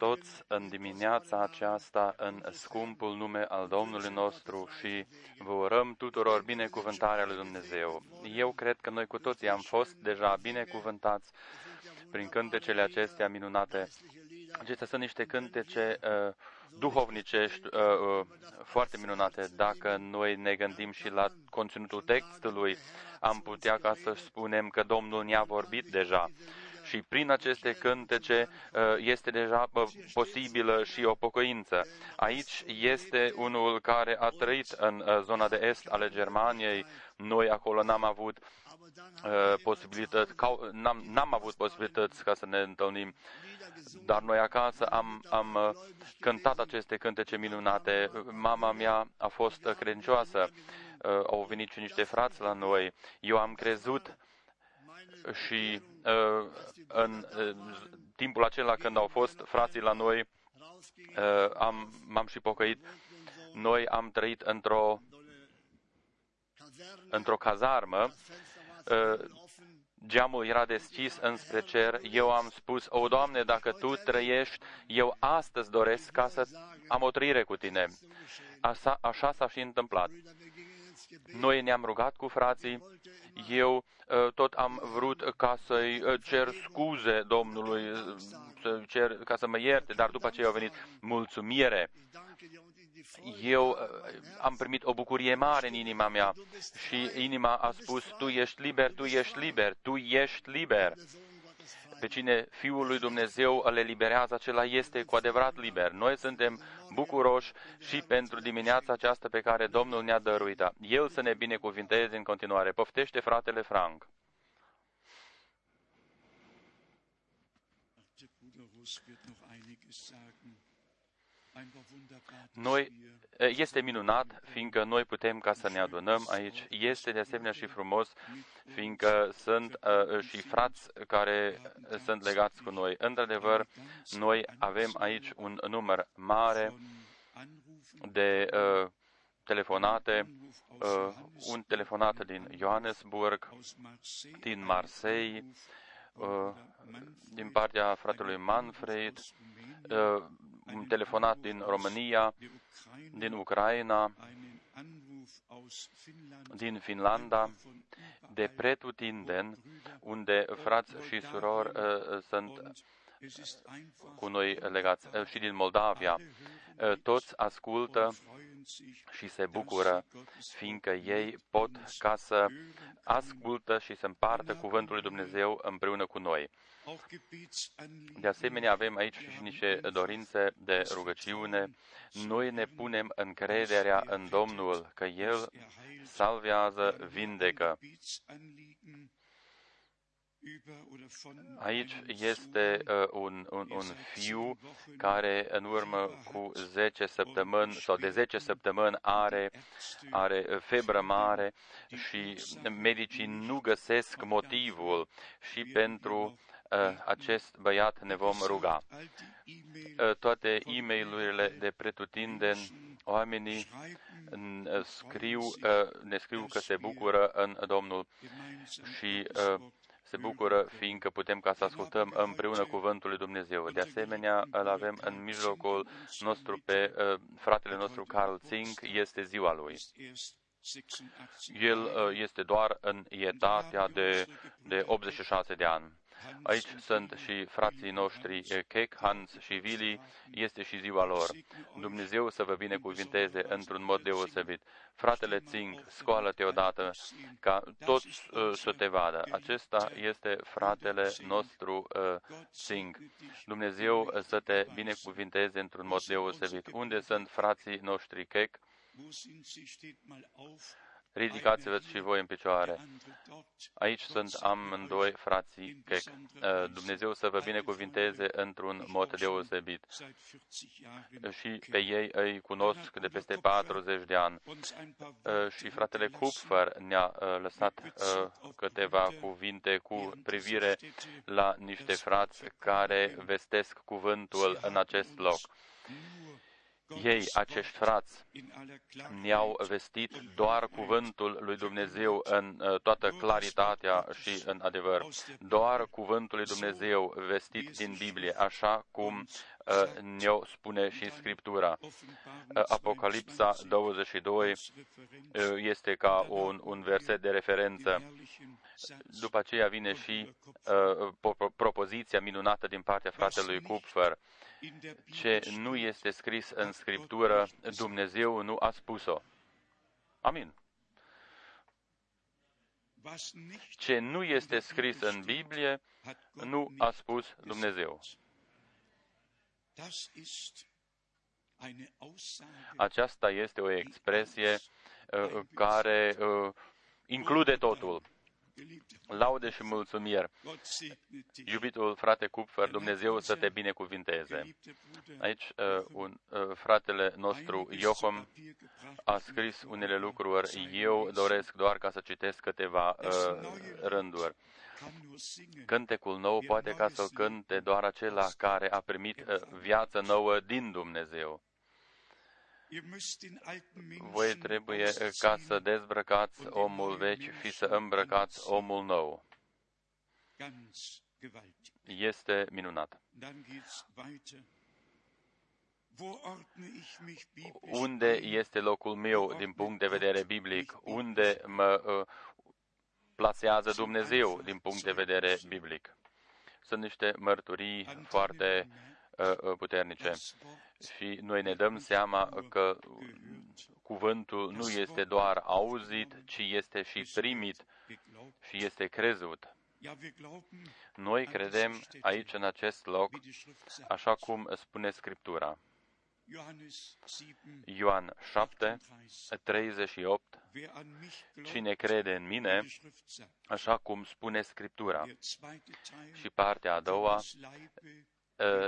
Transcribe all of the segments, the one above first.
Noi salutăm pe toți în dimineața aceasta în scumpul nume al Domnului nostru și vă urăm tuturor binecuvântarea lui Dumnezeu. Eu cred că noi cu toții am fost deja binecuvântați prin cântecele acestea minunate. Acestea sunt niște cântece uh, duhovnicești uh, uh, foarte minunate. Dacă noi ne gândim și la conținutul textului, am putea ca să spunem că Domnul ne-a vorbit deja și prin aceste cântece uh, este deja posibilă și o pocăință. Aici este unul care a trăit în uh, zona de est ale Germaniei. Noi acolo n-am avut uh, posibilități, n-am, n-am avut posibilități ca să ne întâlnim, dar noi acasă am, am cântat aceste cântece minunate. Mama mea a fost credincioasă, au venit și niște frați la noi. Eu am crezut și uh, în uh, timpul acela când au fost frații la noi, uh, am, m-am și pocăit. Noi am trăit într-o într-o cazarmă, geamul era deschis înspre cer, eu am spus, o, Doamne, dacă Tu trăiești, eu astăzi doresc ca să am o trăire cu Tine. Așa, așa s-a și întâmplat. Noi ne-am rugat cu frații, eu uh, tot am vrut ca să-i uh, cer scuze Domnului, uh, să cer, ca să mă ierte, dar după aceea a venit mulțumire. Eu am primit o bucurie mare în inima mea și inima a spus, tu ești liber, tu ești liber, tu ești liber. Pe cine Fiul lui Dumnezeu îl eliberează, acela este cu adevărat liber. Noi suntem bucuroși și pentru dimineața aceasta pe care Domnul ne-a dăruit. El să ne binecuvinteze în continuare. Poftește fratele Frank. Noi, este minunat, fiindcă noi putem ca să ne adunăm aici. Este de asemenea și frumos, fiindcă sunt uh, și frați care sunt legați cu noi. Într-adevăr, noi avem aici un număr mare de uh, telefonate, uh, un telefonat din Johannesburg, din Marseille, uh, din partea fratelui Manfred, uh, un telefonat din România, din Ucraina, din Finlanda, de pretutindeni, unde frați și surori uh, sunt cu noi legați, uh, și din Moldavia. Uh, toți ascultă și se bucură, fiindcă ei pot ca să ascultă și să împartă cuvântul lui Dumnezeu împreună cu noi. De asemenea, avem aici și niște dorințe de rugăciune. Noi ne punem încrederea în Domnul că El salvează, vindecă. Aici este uh, un, un, un fiu care în urmă cu 10 săptămâni sau de 10 săptămâni are, are febră mare și medicii nu găsesc motivul și pentru uh, acest băiat ne vom ruga. Uh, toate e mail de pretutindeni, oamenii uh, scriu, uh, ne scriu că se bucură în Domnul și uh, se bucură fiindcă putem ca să ascultăm împreună cuvântul lui Dumnezeu. De asemenea, îl avem în mijlocul nostru pe uh, fratele nostru Carl Zink, este ziua lui. El uh, este doar în etatea de, de 86 de ani. Aici sunt și frații noștri eh, Kek, Hans și Vili, este și ziua lor. Dumnezeu să vă binecuvinteze într-un mod deosebit. Fratele Țing, scoală-te odată ca toți uh, să te vadă. Acesta este fratele nostru uh, Țing. Dumnezeu să te binecuvinteze într-un mod deosebit. Unde sunt frații noștri Kek? Ridicați-vă și voi în picioare. Aici sunt amândoi frații Kek. Uh, Dumnezeu să vă binecuvinteze într-un mod deosebit. Și pe ei îi cunosc de peste 40 de ani. Uh, și fratele Kupfer ne-a uh, lăsat câteva cuvinte cu privire la niște frați care vestesc cuvântul în acest loc Ei, acești frați, ne-au vestit doar cuvântul lui Dumnezeu în uh, toată claritatea și în adevăr. Doar cuvântul lui Dumnezeu vestit din Biblie, așa cum uh, ne-o spune și Scriptura. Uh, Apocalipsa 22 este ca un, un verset de referență. După aceea vine și uh, propoziția minunată din partea fratelui Kupfer ce nu este scris în Scriptură, Dumnezeu nu a spus-o. Amin. Ce nu este scris în Biblie, nu a spus Dumnezeu. Aceasta este o expresie uh, care uh, include totul laude și mulțumiri. Iubitul frate Cupfer, Dumnezeu să te binecuvinteze. Aici uh, un, uh, fratele nostru Iohom a scris unele lucruri. Eu doresc doar ca să citesc câteva uh, rânduri. Cântecul nou poate ca să cânte doar acela care a primit uh, viață nouă din Dumnezeu. Voi trebuie ca să dezbrăcați omul vechi și să îmbrăcați omul nou. Este minunat. Unde este locul meu din punct de vedere biblic? Unde mă uh, plasează Dumnezeu din punct de vedere biblic? Sunt niște mărturii foarte uh, uh puternice și noi ne dăm seama că cuvântul nu este doar auzit, ci este și primit și este crezut. Noi credem aici, în acest loc, așa cum spune Scriptura. Ioan 7, 38 Cine crede în mine, așa cum spune Scriptura. Și partea a doua, Uh,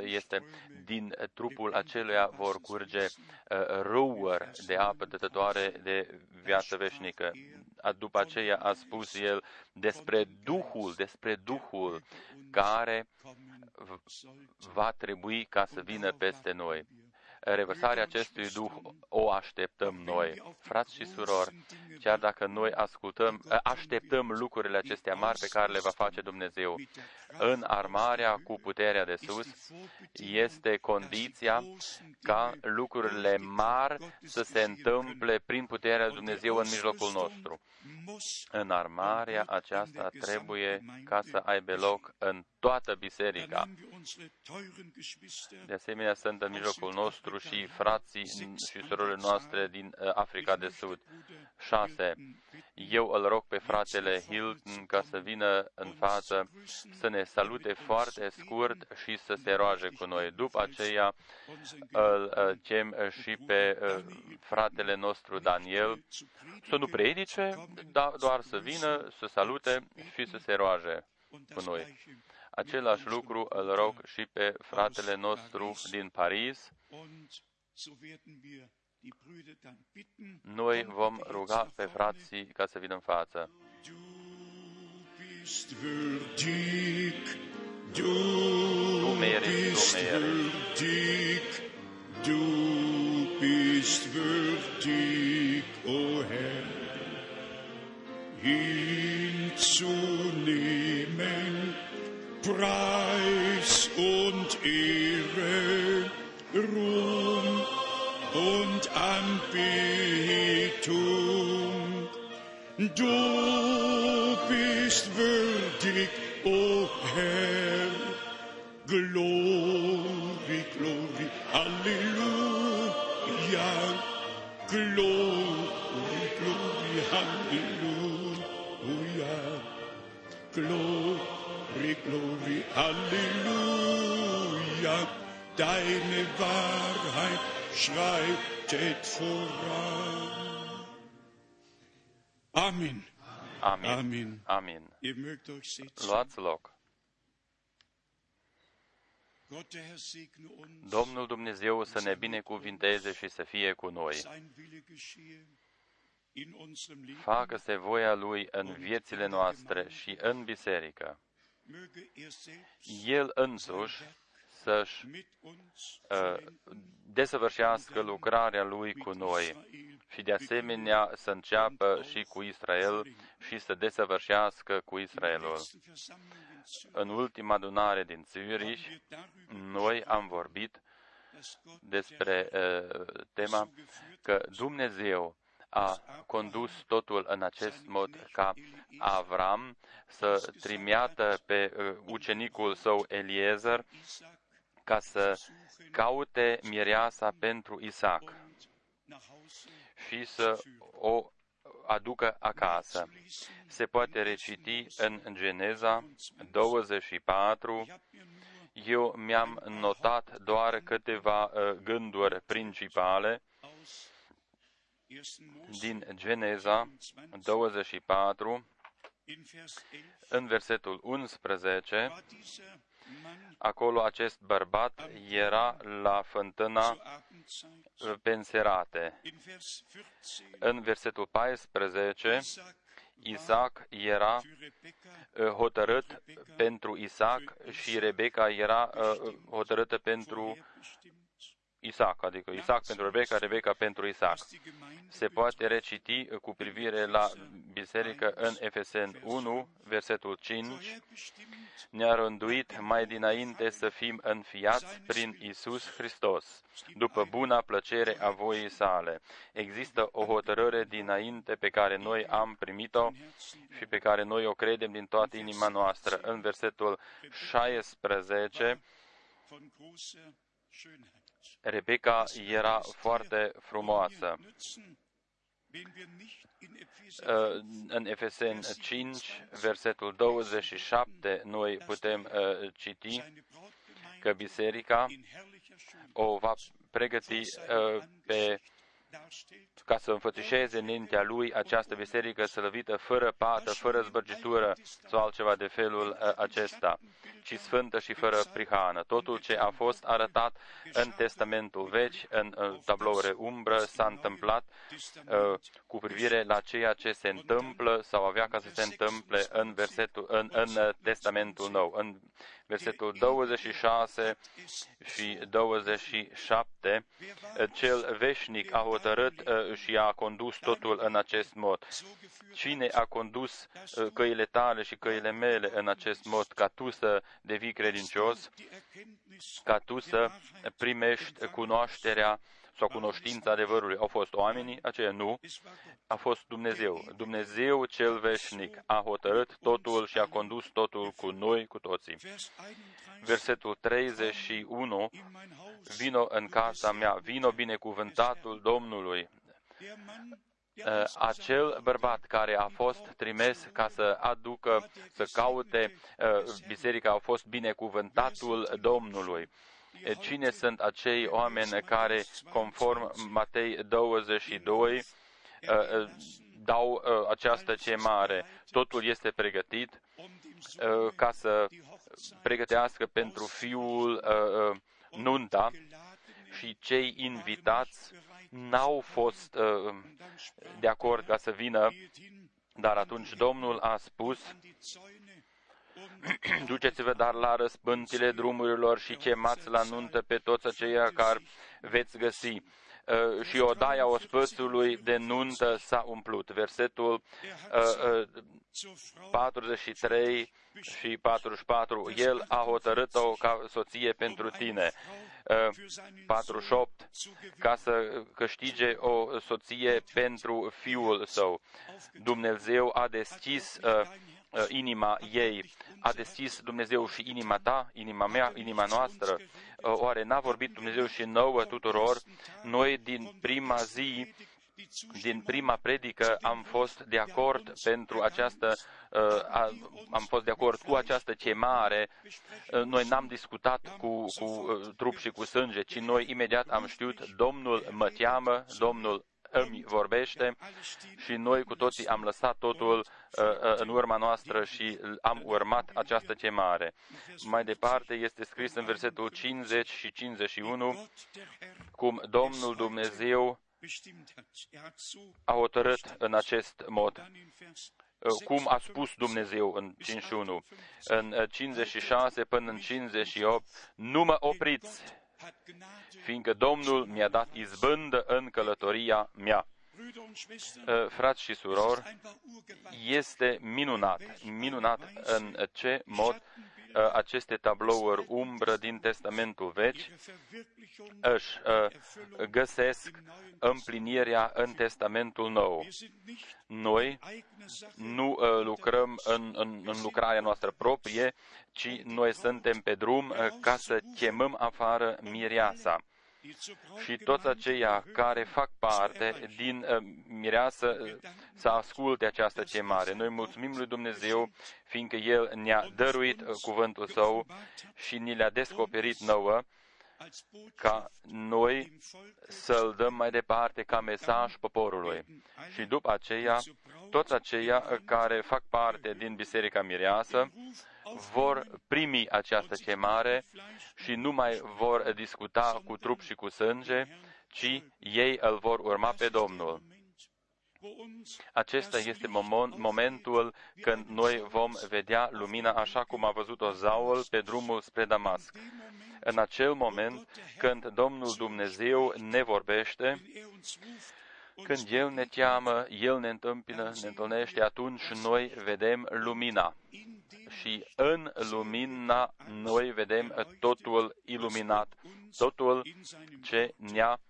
este din trupul aceluia vor curge uh, râuri de apă dătătoare de viață veșnică. După aceea a spus el despre Duhul, despre Duhul care va trebui ca să vină peste noi revărsarea acestui Duh o așteptăm noi. Frați și surori, chiar dacă noi ascultăm, așteptăm lucrurile acestea mari pe care le va face Dumnezeu, în armarea cu puterea de sus, este condiția ca lucrurile mari să se întâmple prin puterea lui Dumnezeu în mijlocul nostru. În armarea aceasta trebuie ca să aibă loc în toată biserica. De asemenea, sunt în mijlocul nostru și frații și surorile noastre din uh, Africa de Sud. 6. Eu îl rog pe fratele Hilton ca să vină în față, să ne salute foarte scurt și să se roage cu noi. După aceea îl uh, chem și pe uh, fratele nostru Daniel să nu predice, dar doar să vină, să salute și să se roage cu noi. Același lucru îl rog și pe fratele nostru din Paris. Noi vom ruga pe frații ca să vină în față. Tu meriți, tu meriți. Du bist würdig, o oh Herr, hinzunehmen Preis und Ehre, Anbetung. Du bist würdig, o oh Herr, Glory, Glory, Halleluja, Glory, Glory, Halleluja, Glory. Glory, Glory, Halleluja. Deine Wahrheit schreitet voran. Amen. Amin. Amin. Amin. Ihr mögt euch sitzen. Luați loc. Domnul Dumnezeu să ne binecuvinteze și să fie cu noi. Facă-se voia Lui în viețile noastre și în biserică. El însuși să-și uh, desăvârșească lucrarea Lui cu noi și de asemenea să înceapă și cu Israel și să desăvârșească cu Israelul. În ultima adunare din Zürich, noi am vorbit despre uh, tema că Dumnezeu a condus totul în acest mod ca Avram să trimiată pe uh, ucenicul său Eliezer ca să caute mireasa pentru Isaac și să o aducă acasă. Se poate reciti în Geneza 24. Eu mi-am notat doar câteva uh, gânduri principale din Geneza 24, în versetul 11, acolo acest bărbat era la fântâna penserate. În versetul 14, Isaac era uh, hotărât pentru Isaac și Rebecca era uh, hotărâtă pentru Isaac, adică Isaac pentru Rebecca, Rebecca pentru Isaac. Se poate reciti cu privire la biserică în Efesen 1, versetul 5. Ne-a rânduit mai dinainte să fim înfiați prin Isus Hristos, după buna plăcere a voii sale. Există o hotărâre dinainte pe care noi am primit-o și pe care noi o credem din toată inima noastră. În versetul 16, Rebecca era foarte frumoasă. În Efesen 5, versetul 27, noi putem uh, citi că biserica o va pregăti uh, pe ca să înfățișeze înaintea lui această biserică slăvită, fără pată, fără zbărgitură sau altceva de felul uh, acesta, ci sfântă și fără prihană. Totul ce a fost arătat în Testamentul Vechi, în tabloure umbră, s-a întâmplat uh, cu privire la ceea ce se întâmplă sau avea ca să se întâmple în, versetul, în, în Testamentul Nou. În versetul 26 și 27, cel veșnic a hotărât uh, și a condus totul în acest mod. Cine a condus uh, căile tale și căile mele în acest mod, ca tu să devii credincios, ca tu să primești cunoașterea sau cunoștința adevărului. Au fost oamenii aceia? Nu. A fost Dumnezeu. Dumnezeu cel veșnic a hotărât totul și a condus totul cu noi, cu toții. Versetul 31, vino în casa mea, vino binecuvântatul Domnului. Uh, acel bărbat care a fost trimis ca să aducă, să caute uh, biserica, a fost binecuvântatul Domnului cine sunt acei oameni care, conform Matei 22, dau această cemare. Totul este pregătit ca să pregătească pentru fiul nunta și cei invitați n-au fost de acord ca să vină, dar atunci Domnul a spus Duceți-vă dar la răspântile drumurilor și chemați la nuntă pe toți aceia care veți găsi. Uh, și odaia ospățului de nuntă s-a umplut. Versetul 43 uh, uh, și 44. El a hotărât-o ca soție pentru tine. 48. Ca să câștige o soție pentru fiul său. Dumnezeu a deschis Uh, inima ei. A deschis Dumnezeu și inima ta, inima mea, inima noastră. Uh, oare n-a vorbit Dumnezeu și nouă tuturor? Noi din prima zi din prima predică am fost de acord pentru această, uh, am fost de acord cu această chemare. Noi n-am discutat cu, cu trup și cu sânge, ci noi imediat am știut, Domnul mă teamă, Domnul îmi vorbește și noi cu toții am lăsat totul uh, uh, în urma noastră și am urmat această chemare. Mai departe este scris în versetul 50 și 51 cum Domnul Dumnezeu a hotărât în acest mod. cum a spus Dumnezeu în 51. În 56 până în 58, nu mă opriți, fiindcă Domnul mi-a dat izbândă în călătoria mea. Frați și surori, este minunat, minunat în ce mod aceste tablouri umbră din Testamentul Vechi își găsesc împlinirea în Testamentul Nou. Noi nu lucrăm în, în, în lucrarea noastră proprie, ci noi suntem pe drum ca să chemăm afară mireasa și toți aceia care fac parte din uh, mireasă uh, să asculte această chemare. Noi mulțumim lui Dumnezeu, fiindcă El ne-a dăruit uh, cuvântul Său și ni le-a descoperit nouă ca noi să-l dăm mai departe ca mesaj poporului. Și după aceea, toți aceia care fac parte din Biserica Mireasă vor primi această chemare și nu mai vor discuta cu trup și cu sânge, ci ei îl vor urma pe Domnul. Acesta este momentul când noi vom vedea lumina așa cum a văzut-o Zaul pe drumul spre Damasc. În acel moment când Domnul Dumnezeu ne vorbește, când El ne cheamă, El ne întâmpină, ne întâlnește, atunci noi vedem lumina și în lumina noi vedem totul iluminat, totul ce ne-a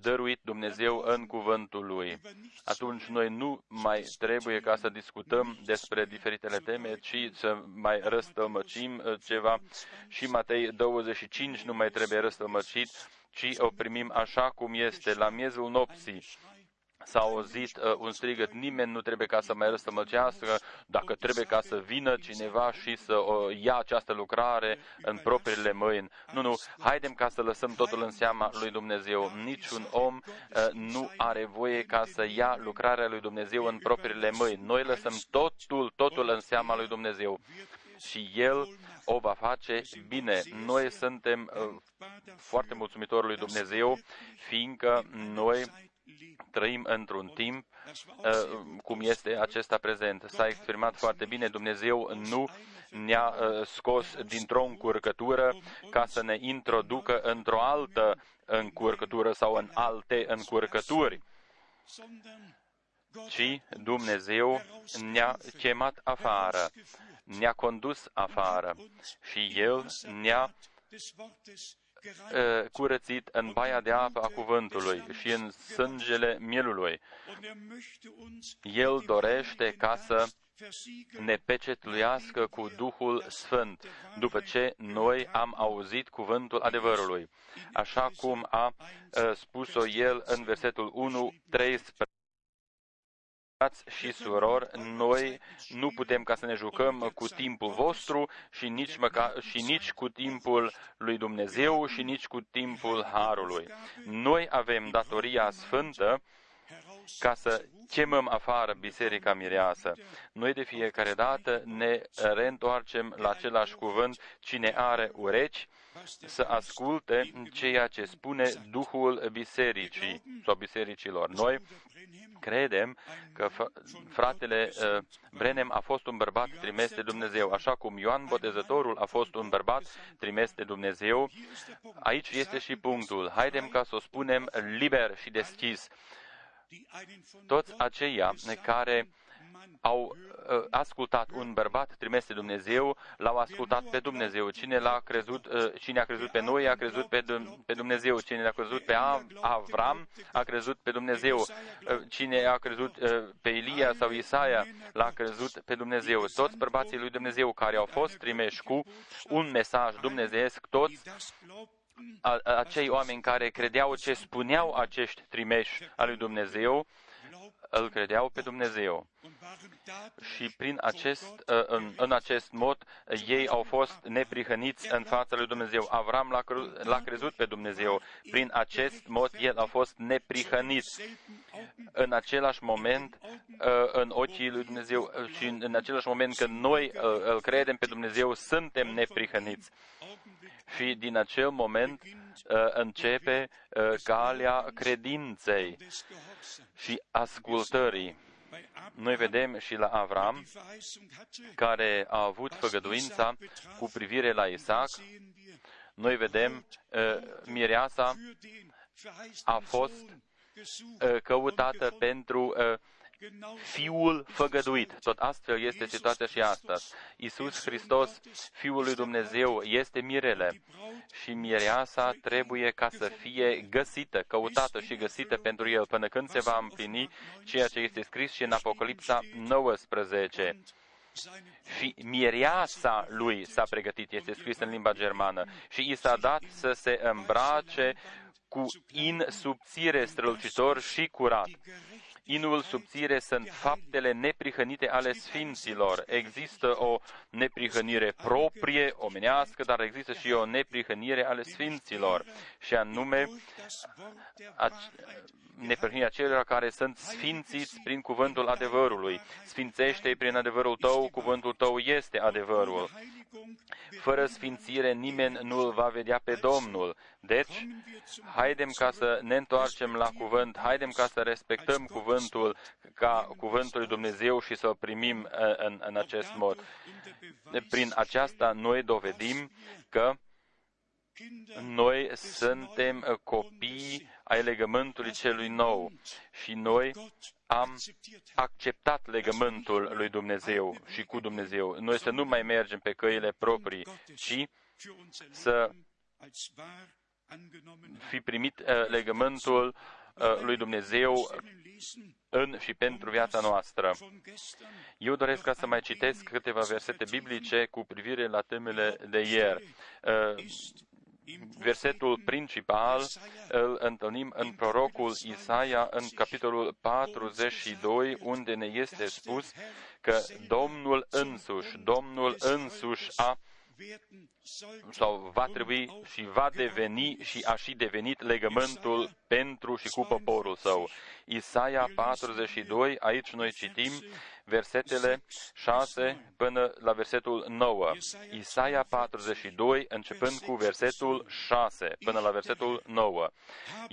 dăruit Dumnezeu în cuvântul Lui. Atunci noi nu mai trebuie ca să discutăm despre diferitele teme, ci să mai răstălmăcim ceva. Și Matei 25 nu mai trebuie răstălmăcit, ci o primim așa cum este, la miezul nopții s-a auzit uh, un strigăt, nimeni nu trebuie ca să mai răstămăcească, dacă trebuie ca să vină cineva și să uh, ia această lucrare în propriile mâini. Nu, nu, haidem ca să lăsăm totul în seama lui Dumnezeu. Niciun om uh, nu are voie ca să ia lucrarea lui Dumnezeu în propriile mâini. Noi lăsăm totul, totul în seama lui Dumnezeu. Și El o va face bine. Noi suntem uh, foarte mulțumitori lui Dumnezeu, fiindcă noi trăim într-un timp uh, cum este acesta prezent. S-a exprimat foarte bine, Dumnezeu nu ne-a uh, scos dintr-o încurcătură ca să ne introducă într-o altă încurcătură sau în alte încurcături, ci Dumnezeu ne-a chemat afară, ne-a condus afară și El ne-a curățit în baia de apă a cuvântului și în sângele mielului. El dorește ca să ne pecetluiască cu Duhul Sfânt, după ce noi am auzit cuvântul adevărului, așa cum a spus-o el în versetul 1, 13 frați și surori, noi nu putem ca să ne jucăm cu timpul vostru și nici, măca, și nici cu timpul lui Dumnezeu și nici cu timpul Harului. Noi avem datoria sfântă ca să chemăm afară Biserica Mireasă. Noi de fiecare dată ne reîntoarcem la același cuvânt, cine are urechi, să asculte ceea ce spune Duhul Bisericii sau Bisericilor. Noi credem că fratele uh, Brenem a fost un bărbat trimis de Dumnezeu, așa cum Ioan Botezătorul a fost un bărbat trimis de Dumnezeu. Aici este și punctul. Haidem ca să o spunem liber și deschis. Toți aceia care au uh, ascultat un bărbat trimis de Dumnezeu, l-au ascultat pe Dumnezeu. Cine l-a crezut, uh, cine a crezut pe noi, a crezut pe, pe Dumnezeu. Cine a crezut pe Avram, a crezut pe Dumnezeu. Uh, cine a crezut uh, pe Ilia sau Isaia, l-a crezut pe Dumnezeu. Toți bărbații lui Dumnezeu care au fost trimeși cu un mesaj dumnezeiesc, toți acei oameni care credeau ce spuneau acești trimeși al lui Dumnezeu, îl credeau pe Dumnezeu. Și prin acest, ă, în, în acest mod, ei au fost neprihăniți în fața lui Dumnezeu. Avram l-a, l-a crezut pe Dumnezeu. Prin acest mod, el a fost neprihănit. În același moment, ă, în ochii lui Dumnezeu și în același moment când noi ă, îl credem pe Dumnezeu, suntem neprihăniți. Și din acel moment începe calea credinței și ascultării. Noi vedem și la Avram, care a avut făgăduința cu privire la Isaac, noi vedem uh, mireasa a fost uh, căutată pentru uh, Fiul făgăduit. Tot astfel este situația și astăzi. Iisus Hristos, Fiul lui Dumnezeu, este mirele și mireasa trebuie ca să fie găsită, căutată și găsită pentru El, până când se va împlini ceea ce este scris și în Apocalipsa 19 și mireasa lui s-a pregătit, este scris în limba germană, și i s-a dat să se îmbrace cu in subțire strălucitor și curat. Inul subțire sunt faptele neprihănite ale sfinților. Există o neprihănire proprie, omenească, dar există și o neprihănire ale sfinților, și anume neprihănirea celor care sunt sfințiți prin cuvântul adevărului. Sfințește-i prin adevărul tău, cuvântul tău este adevărul. Fără sfințire nimeni nu îl va vedea pe Domnul. Deci, haidem ca să ne întoarcem la cuvânt, haidem ca să respectăm cuvântul ca cuvântul lui Dumnezeu și să o primim uh, în, în acest mod. Prin aceasta noi dovedim că noi suntem copii ai legământului celui nou și noi am acceptat legământul lui Dumnezeu și cu Dumnezeu. Noi să nu mai mergem pe căile proprii, ci să fi primit uh, legământul uh, lui Dumnezeu în și pentru viața noastră. Eu doresc ca să mai citesc câteva versete biblice cu privire la temele de ieri. Uh, versetul principal îl întâlnim în prorocul Isaia în capitolul 42, unde ne este spus că Domnul însuși, Domnul însuși a sau va trebui și va deveni și a și devenit legământul pentru și cu poporul său. Isaia 42, aici noi citim versetele 6 până la versetul 9. Isaia 42, începând cu versetul 6 până la versetul 9.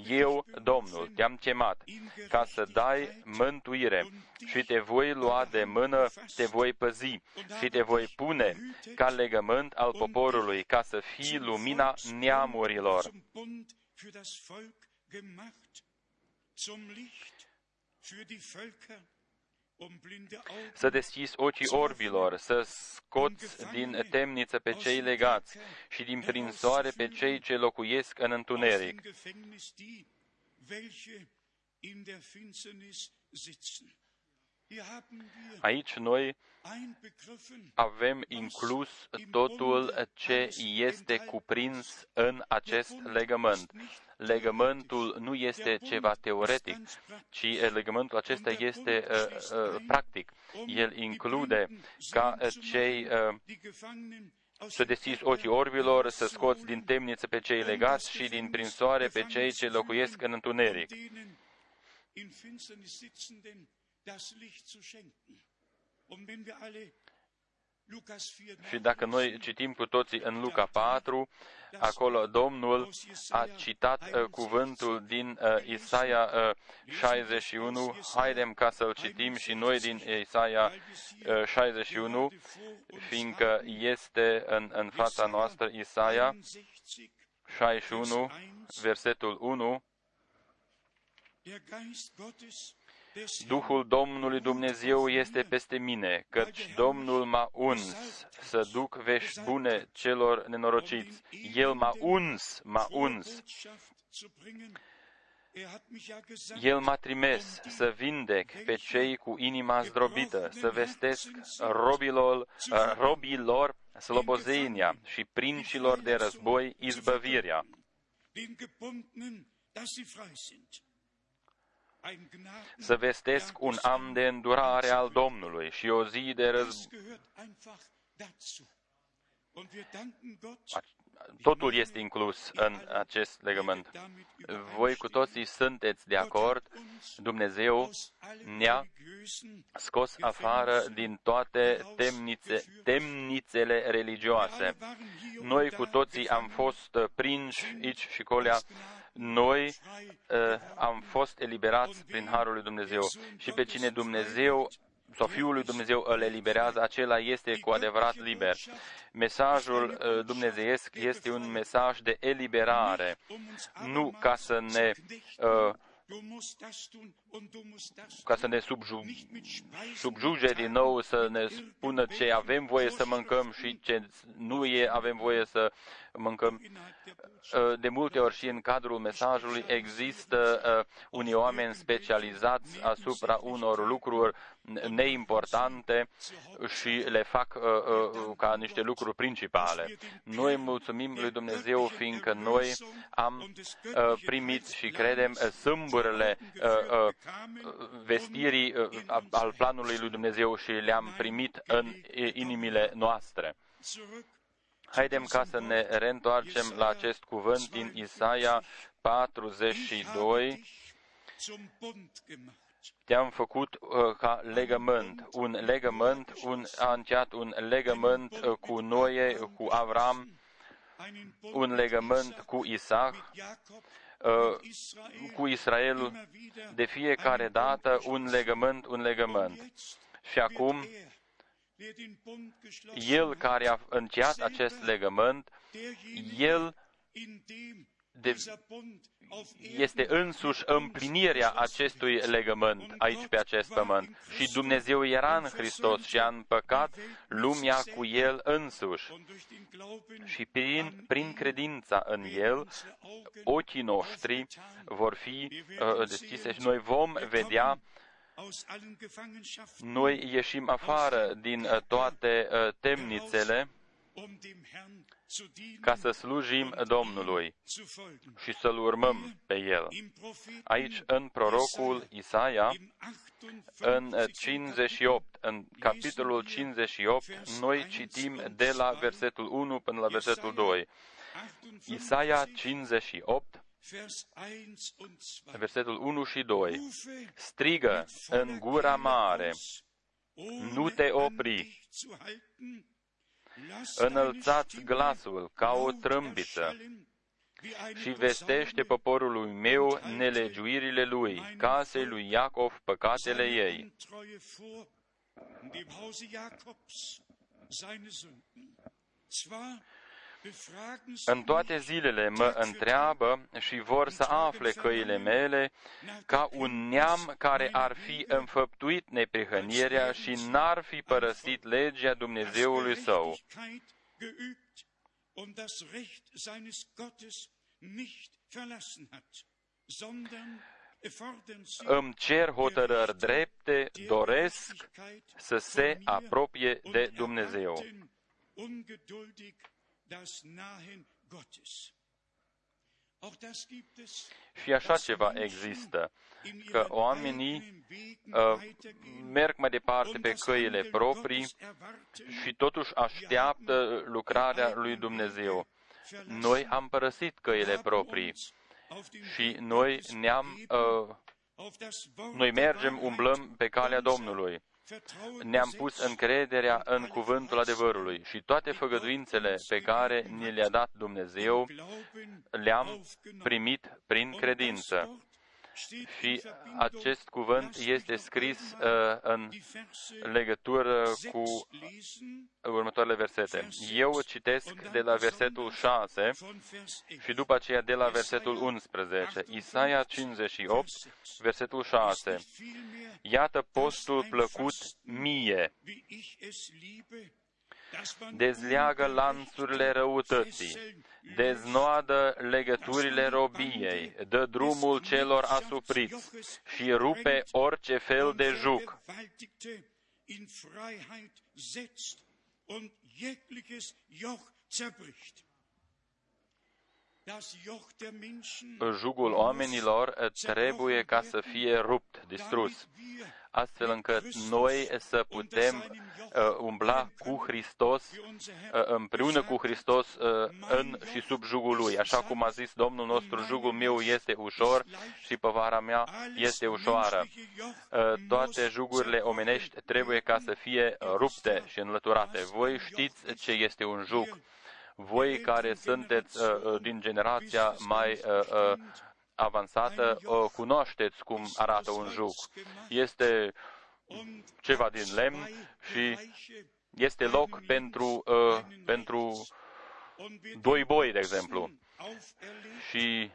Eu, Domnul, te-am chemat ca să dai mântuire și te voi lua de mână, te voi păzi și te voi pune ca legământ al poporului, ca să fii lumina neamurilor. Zum Licht für die Völker să deschizi ochii orbilor, să scoți din temniță pe cei legați și din prinsoare pe cei ce locuiesc în întuneric. Aici noi avem inclus totul ce este cuprins în acest legământ. Legământul nu este ceva teoretic, ci legământul acesta este uh, uh, practic. El include ca cei uh, să deschizi ochii orbilor, să scoți din temniță pe cei legați și din prinsoare pe cei ce locuiesc în întuneric das Licht zu schenken. Und wenn wir alle și dacă noi citim cu toții în Luca 4, acolo Domnul a citat uh, cuvântul din uh, Isaia uh, 61. Haidem ca să-l citim și noi din Isaia uh, 61, fiindcă este în, în fața noastră Isaia 61, versetul 1. Duhul Domnului Dumnezeu este peste mine, căci Domnul m-a uns să duc vești bune celor nenorociți. El m-a uns, m-a uns. El m-a trimis să vindec pe cei cu inima zdrobită, să vestesc robilor, robilor slobozenia și princilor de război izbăvirea să vestesc un an de îndurare al Domnului și o zi de război. Totul este inclus în acest legământ. Voi cu toții sunteți de acord. Dumnezeu ne-a scos afară din toate temnițe, temnițele religioase. Noi cu toții am fost prinși aici și colea noi uh, am fost eliberați prin Harul lui Dumnezeu și pe cine Dumnezeu sau Fiul lui Dumnezeu îl eliberează, acela este cu adevărat liber. Mesajul uh, dumnezeiesc este un mesaj de eliberare, nu ca să ne uh, ca să ne subju- subjuge din nou, să ne spună ce avem voie să mâncăm și ce nu e, avem voie să mâncăm. Uh, de multe ori și în cadrul mesajului există uh, unii oameni specializați asupra unor lucruri neimportante și le fac uh, uh, ca niște lucruri principale. Noi mulțumim lui Dumnezeu fiindcă noi am uh, primit și credem sâmburile uh, uh, vestirii uh, al planului lui Dumnezeu și le-am primit în inimile noastre. Haidem ca să ne reîntoarcem la acest cuvânt din Isaia 42. Te-am făcut uh, ca legământ, un legământ, un, a încheiat un legământ uh, cu Noe, cu Avram, un legământ cu Isaac, uh, cu Israelul, de fiecare dată un legământ, un legământ. Și acum el care a încheiat acest legământ, el de, este însuși împlinirea acestui legământ aici pe acest pământ. Și Dumnezeu era în Hristos și a împăcat lumea cu El însuși. Și prin, prin credința în El, ochii noștri vor fi uh, deschise și noi vom vedea noi ieșim afară din uh, toate uh, temnițele ca să slujim Domnului și să-L urmăm pe El. Aici, în prorocul Isaia, în 58, în capitolul 58, noi citim de la versetul 1 până la versetul 2. Isaia 58, versetul 1 și 2. Strigă în gura mare, nu te opri, înălțați glasul ca o trâmbiță și vestește poporului meu nelegiuirile lui, casei lui Iacov păcatele ei. În toate zilele mă întreabă și vor să afle căile mele ca un neam care ar fi înfăptuit neprihănirea și n-ar fi părăsit legea Dumnezeului său. Îmi cer hotărări drepte, doresc să se apropie de Dumnezeu. Și așa ceva există, că oamenii uh, merg mai departe pe căile proprii și totuși așteaptă lucrarea lui Dumnezeu. Noi am părăsit căile proprii și noi ne-am, uh, noi mergem, umblăm pe calea Domnului ne-am pus încrederea în cuvântul adevărului și toate făgăduințele pe care ni le-a dat Dumnezeu le-am primit prin credință. Și acest cuvânt este scris uh, în legătură cu următoarele versete. Eu citesc de la versetul 6 și după aceea de la versetul 11. Isaia 58, versetul 6. Iată postul plăcut mie dezleagă lanțurile răutății, deznoadă legăturile robiei, dă drumul celor asupriți și rupe orice fel de juc. Jugul oamenilor trebuie ca să fie rupt, distrus astfel încât noi să putem uh, umbla cu Hristos, uh, împreună cu Hristos uh, în și sub jugul Lui. Așa cum a zis Domnul nostru, jugul meu este ușor și povara mea este ușoară. Uh, toate jugurile omenești trebuie ca să fie rupte și înlăturate. Voi știți ce este un jug voi care sunteți uh, din generația mai uh, avansată, cunoașteți cum arată un juc. Este ceva din lemn și este loc pentru, uh, pentru doi boi, de exemplu. Și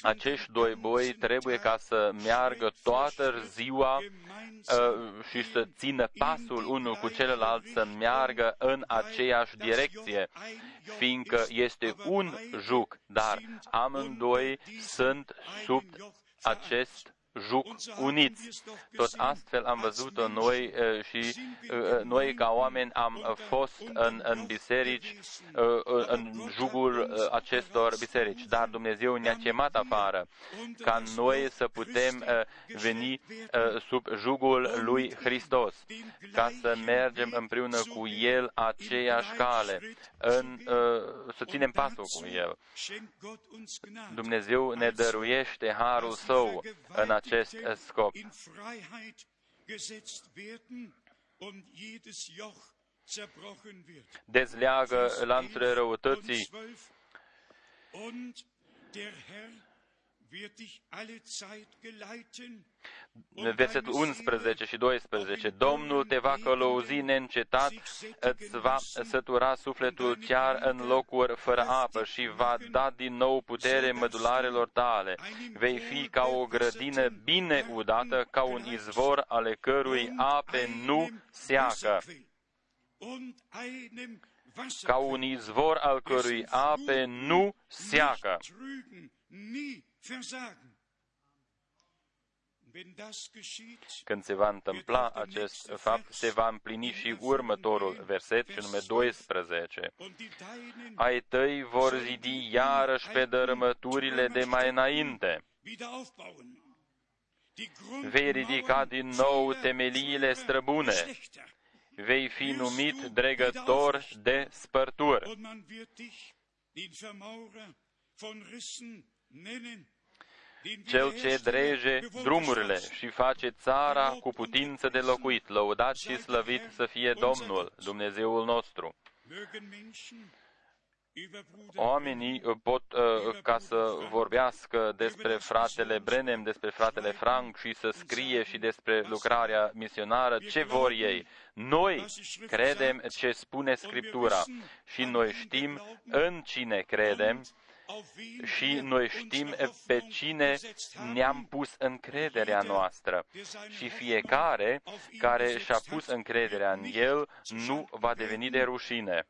acești doi boi trebuie ca să meargă toată ziua uh, și să țină pasul unul cu celălalt, să meargă în aceeași direcție, fiindcă este un juc, dar amândoi sunt sub acest juc uniți. Tot astfel am văzut-o noi și noi ca oameni am fost în, în biserici, în jugul acestor biserici, dar Dumnezeu ne-a chemat afară ca noi să putem veni sub jugul lui Hristos, ca să mergem împreună cu El aceeași cale, în, să ținem pasul cu El. Dumnezeu ne dăruiește harul Său în acest scop. Dezleagă lanțurile răutății versetul 11 și 12. Domnul te va călăuzi neîncetat, îți va sătura sufletul chiar în locuri fără apă și va da din nou putere mădularelor tale. Vei fi ca o grădină bine udată, ca un izvor ale cărui ape nu seacă ca un izvor al cărui ape nu seacă. Când se va întâmpla acest fapt, se va împlini și următorul verset, și nume 12. Ai tăi vor zidi iarăși pe dărâmăturile de mai înainte. Vei ridica din nou temeliile străbune. Vei fi numit dregător de spărturi cel ce dreje drumurile și face țara cu putință de locuit, lăudat și slăvit să fie Domnul, Dumnezeul nostru. Oamenii pot, uh, ca să vorbească despre fratele Brenem, despre fratele Frank și să scrie și despre lucrarea misionară, ce vor ei? Noi credem ce spune Scriptura și noi știm în cine credem și noi știm pe cine ne-am pus încrederea noastră. Și fiecare care și-a pus încrederea în El nu va deveni de rușine,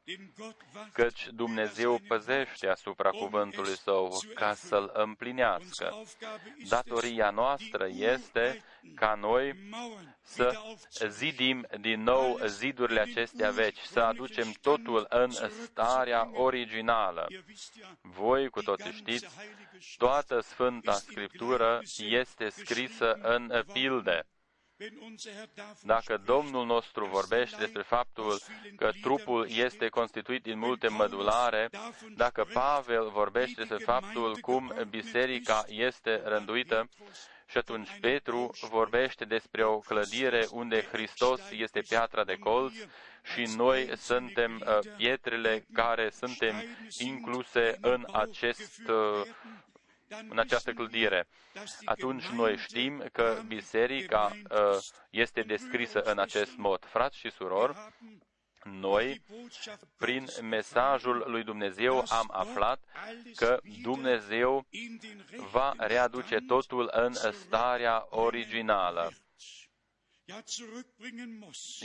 căci Dumnezeu păzește asupra cuvântului Său ca să-L împlinească. Datoria noastră este ca noi să zidim din nou zidurile acestea veci, să aducem totul în starea originală. Voi cu toții știți, toată Sfânta Scriptură este scrisă în pilde. Dacă Domnul nostru vorbește despre faptul că trupul este constituit din multe mădulare, dacă Pavel vorbește despre faptul cum biserica este rânduită, și atunci Petru vorbește despre o clădire unde Hristos este piatra de colț și noi suntem uh, pietrele care suntem incluse în acest uh, în această clădire. Atunci noi știm că biserica uh, este descrisă în acest mod. Frați și surori, noi, prin mesajul lui Dumnezeu, am aflat că Dumnezeu va readuce totul în starea originală.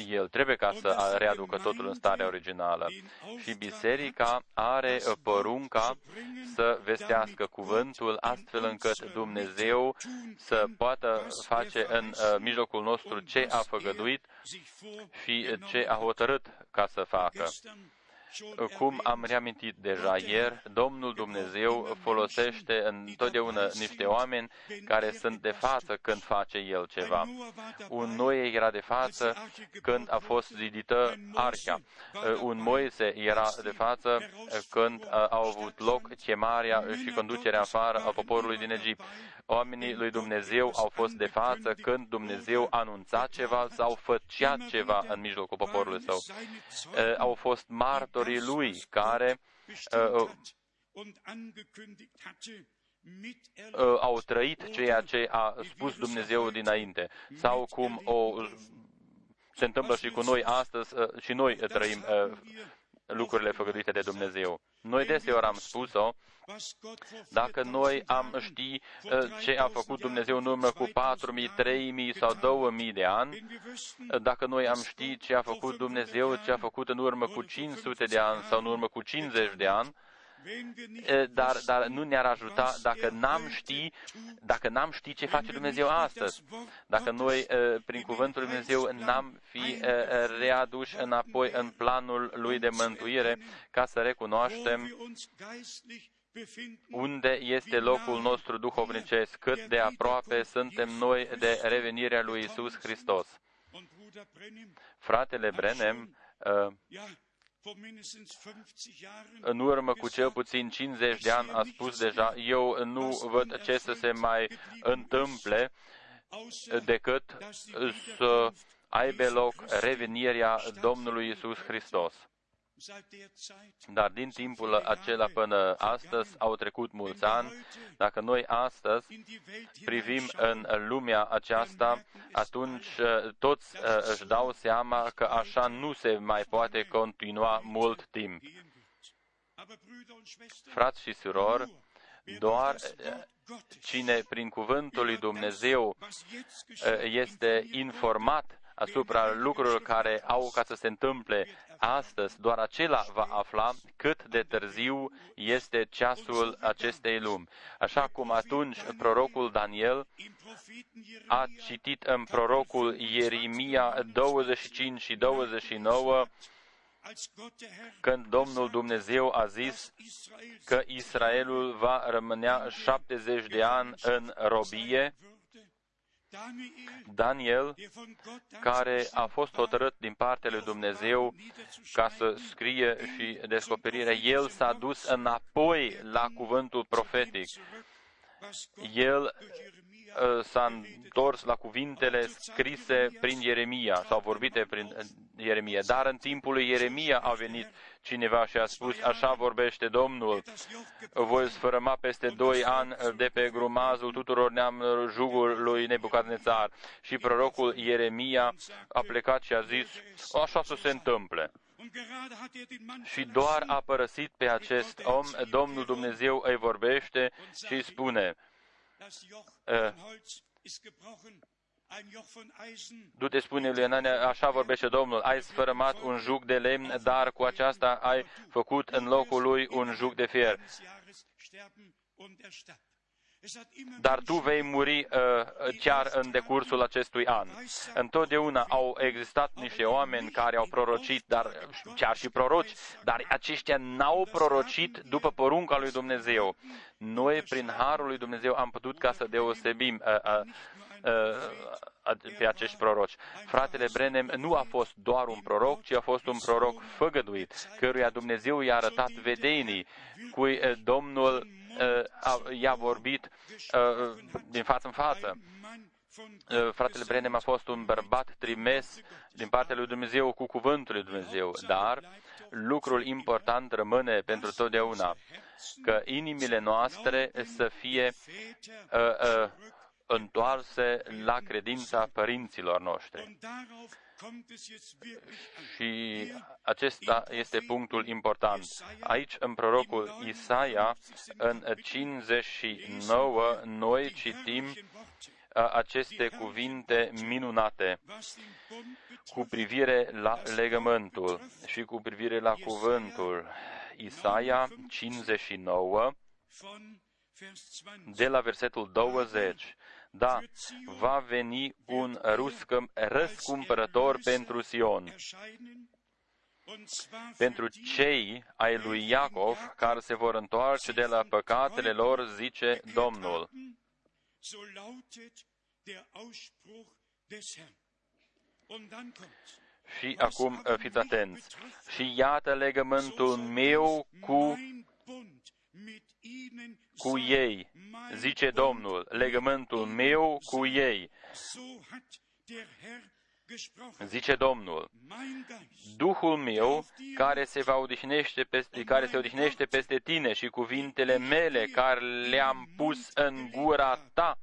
El trebuie ca să readucă totul în starea originală. Și biserica are porunca să vestească cuvântul astfel încât Dumnezeu să poată face în uh, mijlocul nostru ce a făgăduit și ce a hotărât ca să facă. Cum am reamintit deja ieri, Domnul Dumnezeu folosește întotdeauna niște oameni care sunt de față când face El ceva. Un Noe era de față când a fost zidită arca. Un Moise era de față când au avut loc chemarea și conducerea afară a poporului din Egipt. Oamenii lui Dumnezeu au fost de față când Dumnezeu anunța ceva sau făcea ceva în mijlocul poporului său. Au fost martori apostolii lui, care uh, uh, au trăit ceea ce a spus Dumnezeu dinainte, sau cum o se întâmplă și cu noi astăzi uh, și noi trăim uh, lucrurile făcăduite de Dumnezeu. Noi deseori am spus-o, dacă noi am ști uh, ce a făcut Dumnezeu în urmă cu 4.000, 3.000 sau 2.000 de ani, dacă noi am ști ce a făcut Dumnezeu, ce a făcut în urmă cu 500 de ani sau în urmă cu 50 de ani, dar, dar nu ne-ar ajuta dacă n-am ști, dacă n-am ști ce face Dumnezeu astăzi. Dacă noi, prin cuvântul Lui Dumnezeu, n-am fi readuși înapoi în planul Lui de mântuire, ca să recunoaștem unde este locul nostru duhovnicesc, cât de aproape suntem noi de revenirea lui Isus Hristos. Fratele Brenem în urmă cu cel puțin 50 de ani a spus deja, eu nu văd ce să se mai întâmple decât să aibă loc revenirea Domnului Isus Hristos. Dar din timpul acela până astăzi au trecut mulți ani. Dacă noi astăzi privim în lumea aceasta, atunci uh, toți uh, își dau seama că așa nu se mai poate continua mult timp. Frați și surori, doar uh, cine prin cuvântul lui Dumnezeu este informat asupra lucrurilor care au ca să se întâmple astăzi, doar acela va afla cât de târziu este ceasul acestei lumi. Așa cum atunci prorocul Daniel a citit în prorocul Ieremia 25 și 29 când Domnul Dumnezeu a zis că Israelul va rămânea 70 de ani în robie, Daniel, care a fost hotărât din partea lui Dumnezeu ca să scrie și descoperirea, el s-a dus înapoi la cuvântul profetic. El uh, s-a întors la cuvintele scrise prin Ieremia sau vorbite prin Ieremia. Dar în timpul lui Ieremia a venit cineva și a spus, așa vorbește Domnul, voi sfărăma peste doi ani de pe grumazul tuturor neam jugul lui Nebucadnețar. Și prorocul Ieremia a plecat și a zis, așa să se întâmple. Și doar a părăsit pe acest om, Domnul Dumnezeu îi vorbește și îi spune, Du-te, spune lui Anania, așa vorbește Domnul, ai sfărămat un juc de lemn, dar cu aceasta ai făcut în locul lui un juc de fier. Dar tu vei muri uh, chiar în decursul acestui an. Întotdeauna au existat niște oameni care au prorocit, dar chiar și proroci, dar aceștia n-au prorocit după porunca lui Dumnezeu. Noi, prin harul lui Dumnezeu, am putut ca să deosebim uh, uh, Uh, pe acești proroci. Fratele Brenem nu a fost doar un proroc, ci a fost un proroc făgăduit, căruia Dumnezeu i-a arătat vedenii, cui uh, Domnul uh, i-a vorbit din față în față. Fratele Brenem a fost un bărbat trimes din partea lui Dumnezeu cu cuvântul lui Dumnezeu, dar lucrul important rămâne pentru totdeauna, că inimile noastre să fie uh, uh, întoarse la credința părinților noștri. Și acesta este punctul important. Aici, în prorocul Isaia, în 59, noi citim aceste cuvinte minunate cu privire la legământul și cu privire la cuvântul. Isaia 59, de la versetul 20. Da, va veni un ruscăm, răscumpărător pentru Sion, pentru cei ai lui Iacov care se vor întoarce de la păcatele lor, zice Domnul. Și acum fiți atenți. Și iată legământul meu cu cu ei, zice Domnul, legământul meu cu ei. zice Domnul, Duhul meu care se va odihnește peste, care se odihnește peste tine și cuvintele mele care le-am pus în gura ta,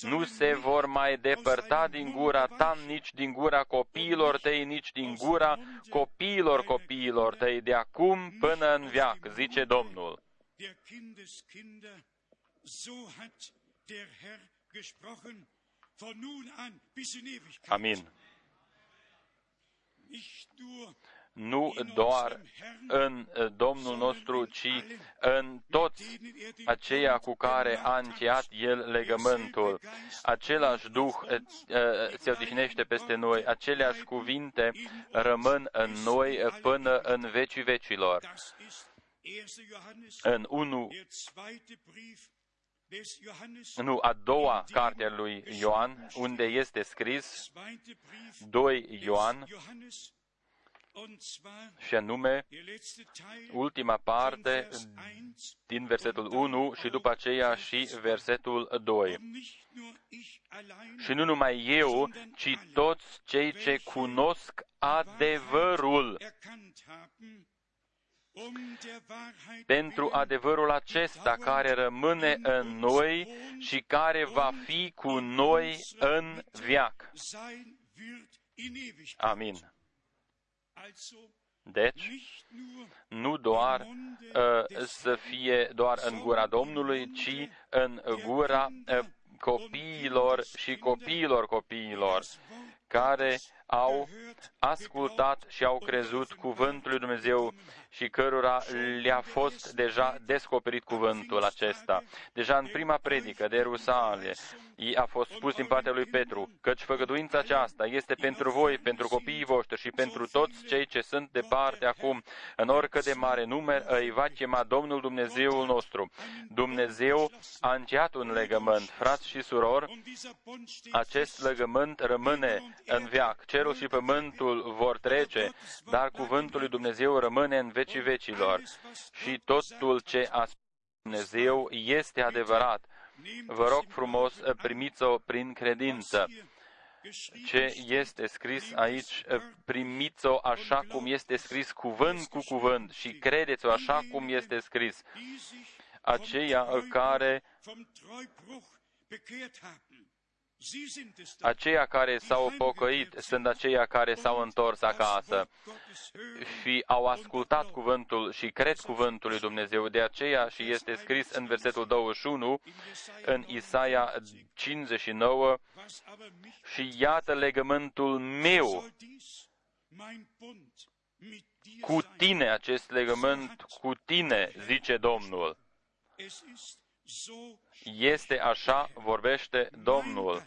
nu se vor mai depărta din gura ta, nici din gura copiilor tăi, nici din gura copiilor copiilor tăi, de acum până în viac, zice Domnul. Amin. Nu doar în uh, Domnul nostru, ci în toți aceia cu care a încheiat El legământul. Același Duh uh, uh, se odihnește peste noi, aceleași cuvinte rămân în noi până în vecii vecilor. În 1 nu, a doua carte a lui Ioan, unde este scris 2 Ioan, și anume ultima parte din versetul 1 și după aceea și versetul 2. Și nu numai eu, ci toți cei ce cunosc adevărul pentru adevărul acesta care rămâne în noi și care va fi cu noi în viac. Amin. Deci, nu doar uh, să fie doar în gura Domnului, ci în gura uh, copiilor și copiilor copiilor care au ascultat și au crezut cuvântul lui Dumnezeu și cărora le-a fost deja descoperit cuvântul acesta. Deja în prima predică de Rusale, a fost spus din partea lui Petru, căci făgăduința aceasta este pentru voi, pentru copiii voștri și pentru toți cei ce sunt departe acum, în oricât de mare număr îi va chema Domnul Dumnezeul nostru. Dumnezeu a încheiat un legământ, frați și surori, acest legământ rămâne în viac. Cerul și pământul vor trece, dar cuvântul lui Dumnezeu rămâne în vecii vecilor. Și totul ce a spus Dumnezeu este adevărat. Vă rog frumos, primiți-o prin credință. Ce este scris aici, primiți-o așa cum este scris, cuvânt cu cuvânt și credeți-o așa cum este scris. Aceia care Aceia care s-au pocăit sunt aceia care s-au întors acasă și au ascultat cuvântul și cred cuvântul lui Dumnezeu. De aceea și este scris în versetul 21 în Isaia 59 și iată legământul meu cu tine, acest legământ cu tine, zice Domnul. Este așa, vorbește Domnul.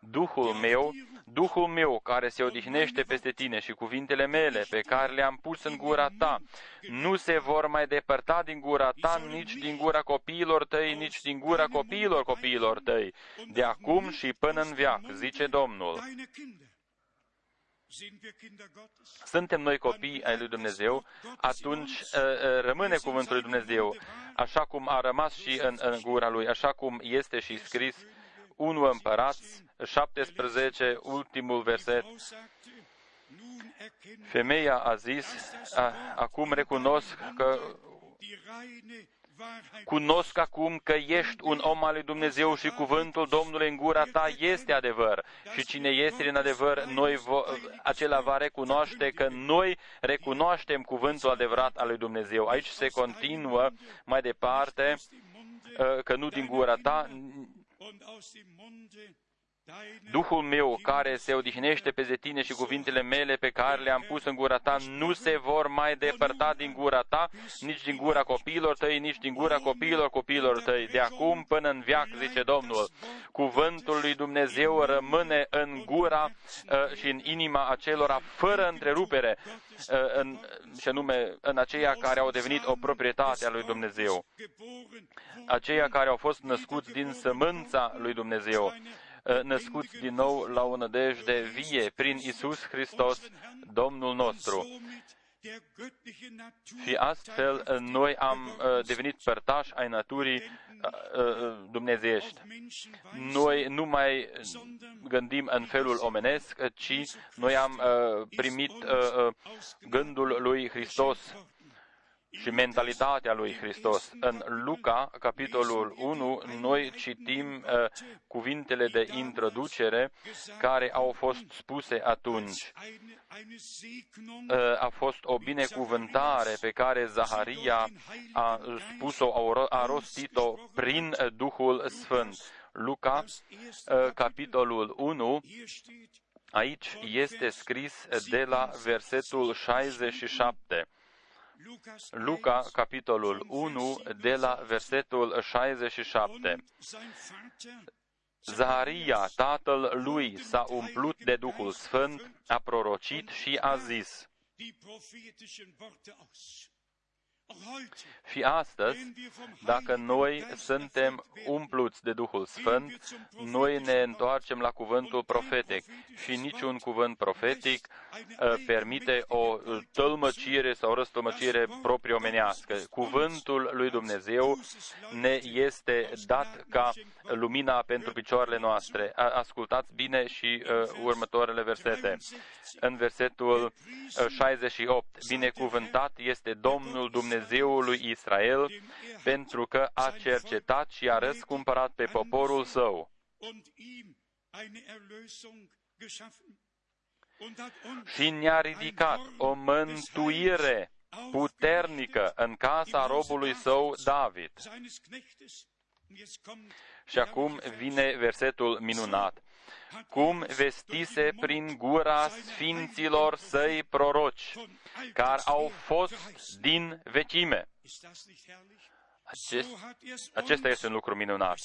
Duhul meu, Duhul meu care se odihnește peste tine și cuvintele mele pe care le-am pus în gura ta, nu se vor mai depărta din gura ta, nici din gura copiilor tăi, nici din gura copiilor copiilor tăi, de acum și până în viac, zice Domnul. Suntem noi copii ai lui Dumnezeu, atunci uh, uh, rămâne cuvântul lui Dumnezeu, așa cum a rămas și în, în gura lui, așa cum este și scris, 1 împărați, 17, ultimul verset. Femeia a zis, acum recunosc că Cunosc acum că ești un om al lui Dumnezeu și cuvântul Domnului în gura ta este adevăr. Și cine este în adevăr, noi vo- acela va recunoaște că noi recunoaștem cuvântul adevărat al lui Dumnezeu. Aici se continuă mai departe uh, că nu din gura ta, Duhul meu care se odihnește pe tine și cuvintele mele pe care le-am pus în gura ta nu se vor mai depărta din gura ta, nici din gura copiilor tăi, nici din gura copiilor copiilor tăi. De acum până în viac, zice Domnul, cuvântul lui Dumnezeu rămâne în gura uh, și în inima acelora fără întrerupere, uh, în, și anume în aceia care au devenit o proprietate a lui Dumnezeu. Aceia care au fost născuți din sămânța lui Dumnezeu Uh, născuți din nou la o nădejde vie prin Isus Hristos, Domnul nostru. Și astfel noi am devenit părtași ai naturii dumnezeiești. Noi nu mai gândim în felul omenesc, ci noi am primit gândul lui Hristos și mentalitatea lui Hristos. În Luca, capitolul 1, noi citim uh, cuvintele de introducere care au fost spuse atunci. Uh, a fost o binecuvântare pe care Zaharia a spus-o, a rostit-o prin Duhul Sfânt. Luca, uh, capitolul 1, aici este scris de la versetul 67. Luca, capitolul 1, de la versetul 67. Zaharia, tatăl lui, s-a umplut de Duhul Sfânt, a prorocit și a zis, și astăzi, dacă noi suntem umpluți de Duhul Sfânt, noi ne întoarcem la cuvântul profetic și niciun cuvânt profetic uh, permite o tălmăcire sau o răstălmăcire proprie omenească. Cuvântul lui Dumnezeu ne este dat ca lumina pentru picioarele noastre. Ascultați bine și uh, următoarele versete. În versetul uh, 68, binecuvântat este Domnul Dumnezeul lui Israel, pentru că a cercetat și a răscumpărat pe poporul său. Și ne-a ridicat o mântuire puternică în casa robului său David. Și acum vine versetul minunat. Cum vestise prin gura sfinților săi proroci, care au fost din vecime. Acest, acesta este un lucru minunat.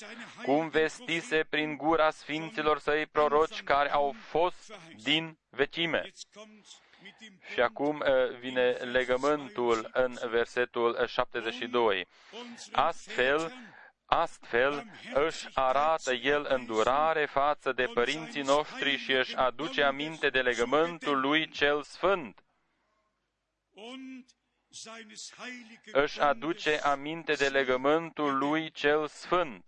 Cum vestise prin gura sfinților săi proroci care au fost din vecime. Și acum uh, vine legământul în versetul 72. Astfel, Astfel își arată el îndurare față de părinții noștri și își aduce aminte de legământul lui cel sfânt. Își aduce aminte de legământul lui cel sfânt.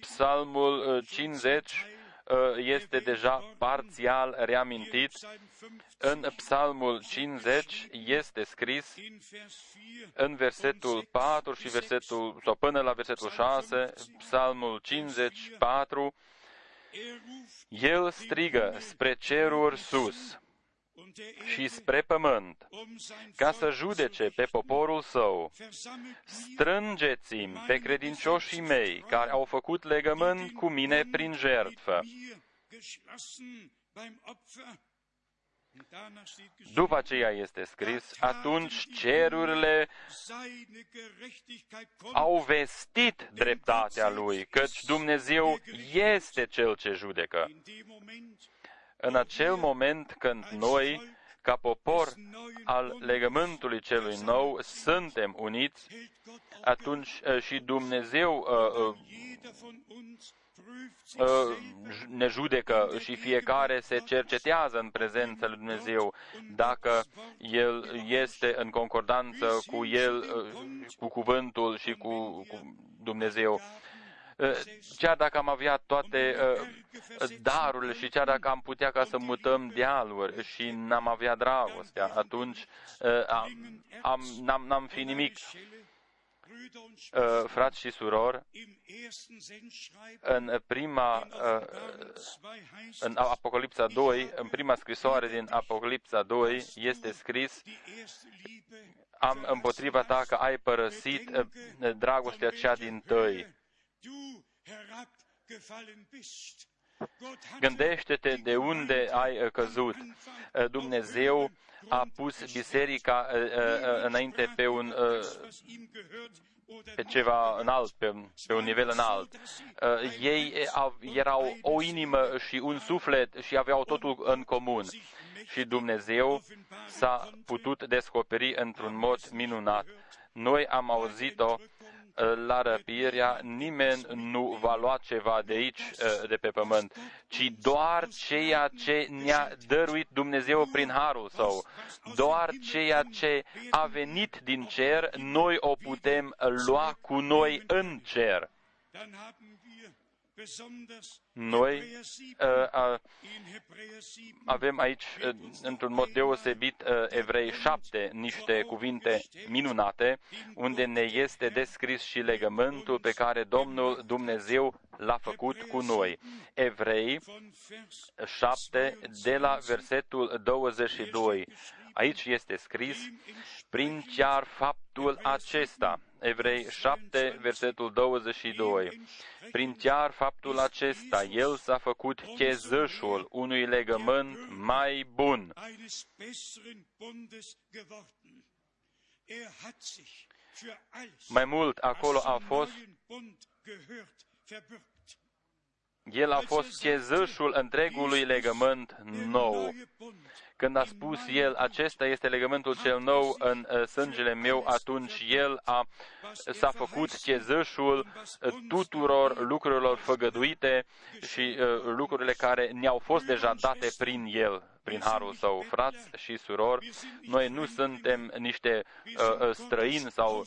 Psalmul 50 uh, Uh, este deja parțial reamintit. În Psalmul 50 este scris în versetul 4 și versetul, sau până la versetul 6, Psalmul 54, el strigă spre ceruri sus și spre pământ, ca să judece pe poporul său. Strângeți-mi pe credincioșii mei care au făcut legământ cu mine prin jertfă. După aceea este scris, atunci cerurile au vestit dreptatea lui, căci Dumnezeu este cel ce judecă. În acel moment când noi, ca popor al legământului celui nou, suntem uniți, atunci uh, și Dumnezeu uh, uh, ne judecă și fiecare se cercetează în prezența lui Dumnezeu dacă El este în concordanță cu El, cu cuvântul și cu, cu Dumnezeu. Eh, chiar dacă am avea toate eh, darurile și chiar dacă am putea ca să mutăm dealuri și n-am avea dragostea, atunci eh, am, n-am, n-am fi nimic. Frați și surori, în prima, în Apocalipsa 2, în prima scrisoare din Apocalipsa 2, este scris am împotriva ta că ai părăsit dragostea cea din tăi. Gândește-te de unde ai căzut. Dumnezeu a pus biserica uh, uh, înainte pe un pe ceva înalt, pe, pe un nivel înalt. Ei erau o inimă și un suflet și aveau totul în comun. Și Dumnezeu s-a putut descoperi într-un mod minunat. Noi am auzit-o la răpirea, nimeni nu va lua ceva de aici, de pe pământ, ci doar ceea ce ne-a dăruit Dumnezeu prin harul său. Doar ceea ce a venit din cer, noi o putem lua cu noi în cer. Noi uh, avem aici, uh, într-un mod deosebit, uh, Evrei 7, niște cuvinte minunate, unde ne este descris și legământul pe care Domnul Dumnezeu l-a făcut cu noi. Evrei 7, de la versetul 22. Aici este scris, prin chiar faptul acesta, Evrei 7, versetul 22. Prin chiar faptul acesta, el s-a făcut chezășul unui legământ mai bun. Mai mult, acolo a fost el a fost chezășul întregului legământ nou. Când a spus el, acesta este legământul cel nou în uh, sângele meu, atunci el a, s-a făcut chezășul uh, tuturor lucrurilor făgăduite și uh, lucrurile care ne-au fost deja date prin el prin harul său. Frați și surori, noi nu suntem niște uh, străini sau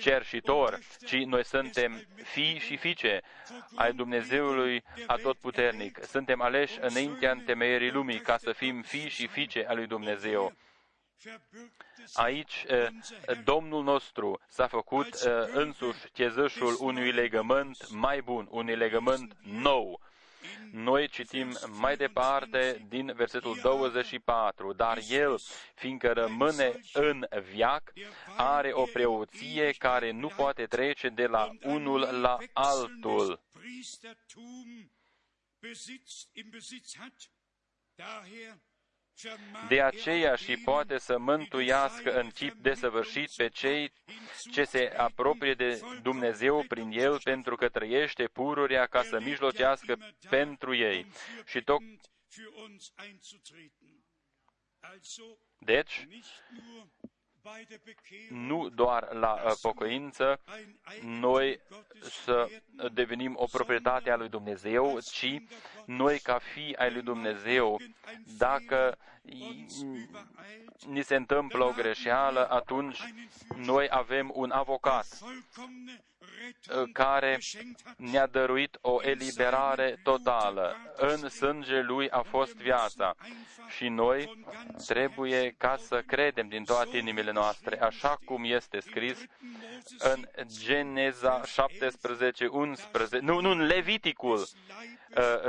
cerșitor, ci noi suntem fii și fiice ai Dumnezeului Atotputernic. Suntem aleși înaintea întemeierii lumii ca să fim fii și fiice al lui Dumnezeu. Aici Domnul nostru s-a făcut însuși chezășul unui legământ mai bun, unui legământ nou, noi citim mai departe din versetul 24, dar el, fiindcă rămâne în viac, are o preoție care nu poate trece de la unul la altul. De aceea și poate să mântuiască în chip desăvârșit pe cei ce se apropie de Dumnezeu prin El, pentru că trăiește pururea ca să mijlocească pentru ei. Și tot deci, nu doar la uh, pocăință noi să devenim o proprietate a lui Dumnezeu, ci noi ca fi ai lui Dumnezeu, dacă ni se întâmplă o greșeală, atunci noi avem un avocat care ne-a dăruit o eliberare totală. În sânge lui a fost viața și noi trebuie ca să credem din toate inimile noastre, așa cum este scris în Geneza 17, 11, nu, nu, în Leviticul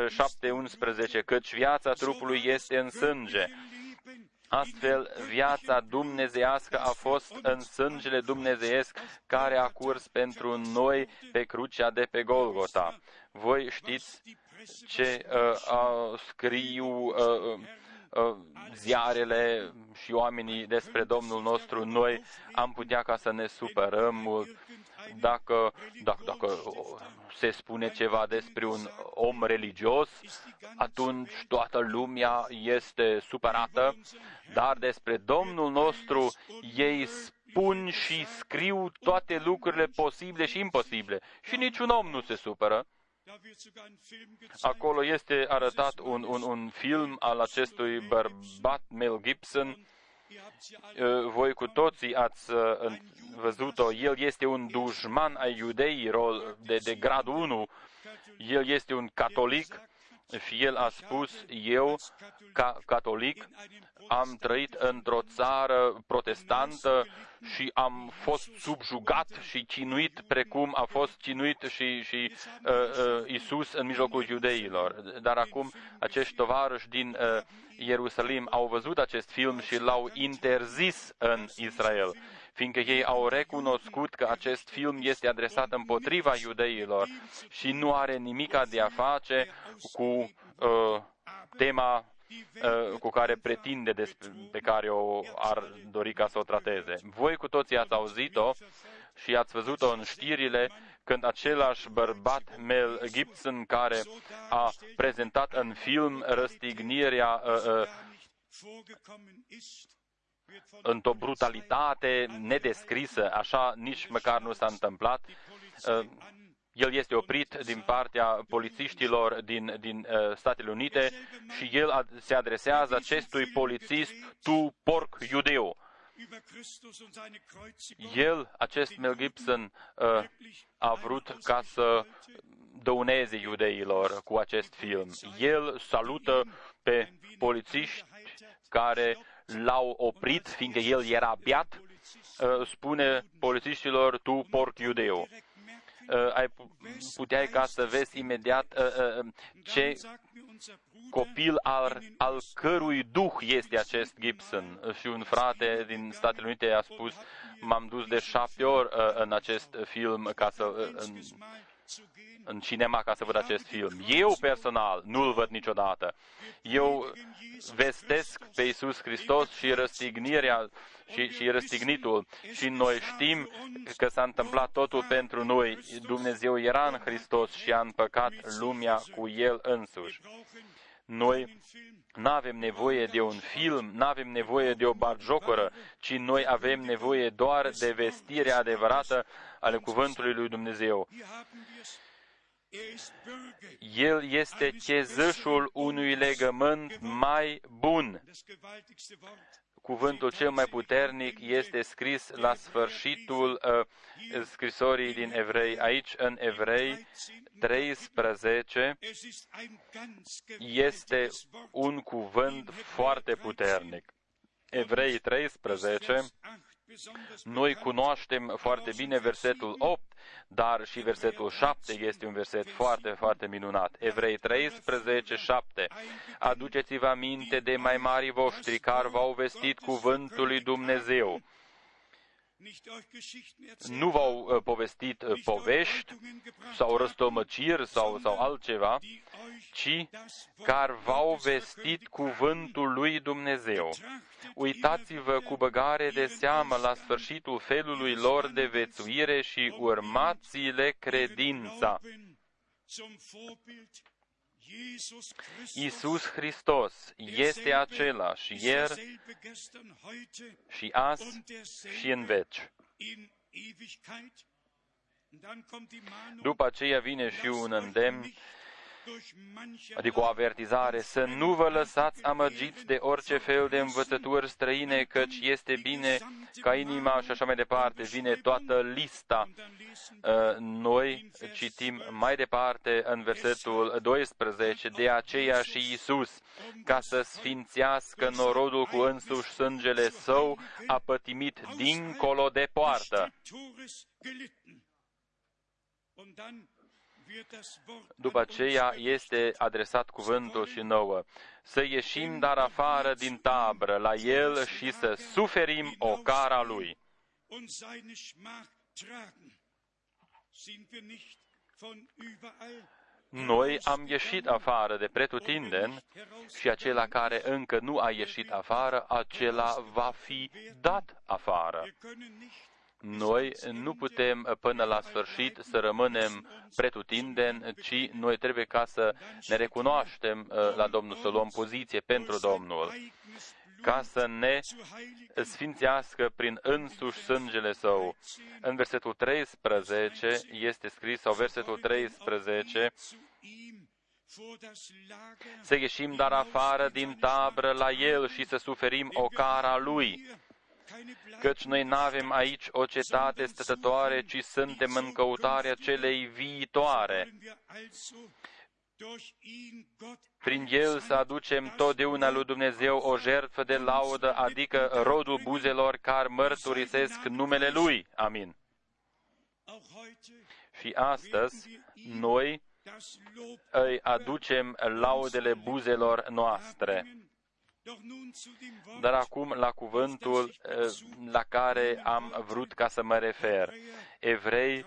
7, uh, 11, căci viața trupului este în sânge Astfel, viața dumnezeiască a fost în sângele dumnezeiesc care a curs pentru noi pe crucea de pe Golgota. Voi știți ce uh, uh, scriu uh, uh, ziarele și oamenii despre Domnul nostru, noi am putea ca să ne supărăm mult dacă, dacă, dacă se spune ceva despre un om religios, atunci toată lumea este supărată, dar despre Domnul nostru ei spun și scriu toate lucrurile posibile și imposibile și niciun om nu se supără. Acolo este arătat un, un, un film al acestui bărbat Mel Gibson. Voi cu toții ați văzut-o, el este un dușman ai iudeilor de, de grad 1, el este un catolic. și el a spus, eu, ca catolic, am trăit într-o țară protestantă și am fost subjugat și cinuit precum a fost cinuit și, și uh, uh, Isus în mijlocul iudeilor. Dar acum acești tovarăși din uh, Ierusalim au văzut acest film și l-au interzis în Israel fiindcă ei au recunoscut că acest film este adresat împotriva iudeilor și nu are nimica de a face cu uh, tema uh, cu care pretinde, despre, pe care o ar dori ca să o trateze. Voi cu toții ați auzit-o și ați văzut-o în știrile când același bărbat Mel Gibson care a prezentat în film răstignirea uh, uh, într-o brutalitate nedescrisă, așa nici măcar nu s-a întâmplat. Uh, el este oprit din partea polițiștilor din, din uh, Statele Unite și el ad, se adresează acestui polițist, tu porc iudeu. El, acest Mel Gibson, uh, a vrut ca să dăuneze iudeilor cu acest film. El salută pe polițiști care l-au oprit, fiindcă el era beat, uh, spune polițiștilor, tu porc iudeu. Uh, ai puteai ca să vezi imediat uh, ce copil al, al cărui duh este acest Gibson. Și un frate din Statele Unite a spus, m-am dus de șapte ori în acest film ca să, în, în cinema ca să văd acest film. Eu personal nu-l văd niciodată. Eu vestesc pe Iisus Hristos și răstignirea și, și răstignitul și noi știm că s-a întâmplat totul pentru noi. Dumnezeu era în Hristos și a împăcat lumea cu El însuși. Noi nu avem nevoie de un film, nu avem nevoie de o barjocoră, ci noi avem nevoie doar de vestirea adevărată ale Cuvântului lui Dumnezeu. El este chezășul unui legământ mai bun. Cuvântul cel mai puternic este scris la sfârșitul uh, scrisorii din Evrei. Aici, în Evrei 13, este un cuvânt foarte puternic. Evrei 13, noi cunoaștem foarte bine versetul 8, dar și versetul 7 este un verset foarte, foarte minunat. Evrei 13, 7. Aduceți-vă aminte de mai mari voștri care v-au vestit cuvântul lui Dumnezeu nu v-au uh, povestit uh, povești sau răstămăciri sau, sau altceva, ci care v-au vestit cuvântul lui Dumnezeu. Uitați-vă cu băgare de seamă la sfârșitul felului lor de vețuire și urmați-le credința. Iisus Hristos este același ieri și azi și în veci. După aceea vine și un îndemn adică o avertizare, să nu vă lăsați amăgiți de orice fel de învățături străine, căci este bine ca inima și așa mai departe, vine toată lista. Uh, noi citim mai departe în versetul 12, de aceea și Isus, ca să sfințească norodul cu însuși sângele său, a pătimit dincolo de poartă. După aceea este adresat cuvântul și nouă. Să ieșim dar afară din tabră la el și să suferim o cara lui. Noi am ieșit afară de pretutindeni și acela care încă nu a ieșit afară, acela va fi dat afară. Noi nu putem până la sfârșit să rămânem pretutindeni, ci noi trebuie ca să ne recunoaștem uh, la Domnul, să luăm poziție pentru Domnul, ca să ne sfințească prin însuși sângele Său. În versetul 13 este scris, sau versetul 13, să ieșim dar afară din tabră la El și să suferim o cara Lui căci noi nu avem aici o cetate stătătoare, ci suntem în căutarea celei viitoare. Prin el să aducem totdeauna lui Dumnezeu o jertfă de laudă, adică rodul buzelor care mărturisesc numele Lui. Amin. Și astăzi noi îi aducem laudele buzelor noastre. Dar acum la cuvântul eh, la care am vrut ca să mă refer. Evrei,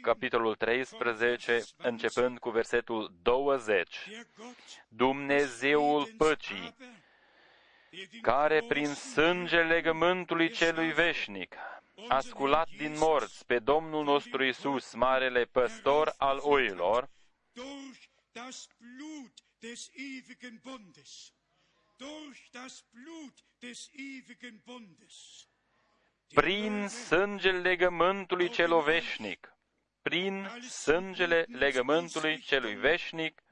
capitolul 13, începând cu versetul 20. Dumnezeul păcii, care prin sângele legământului celui veșnic a sculat din morți pe Domnul nostru Isus, marele păstor al oilor, prin sângele legământului celui veșnic, prin sângele legământului celui veșnic,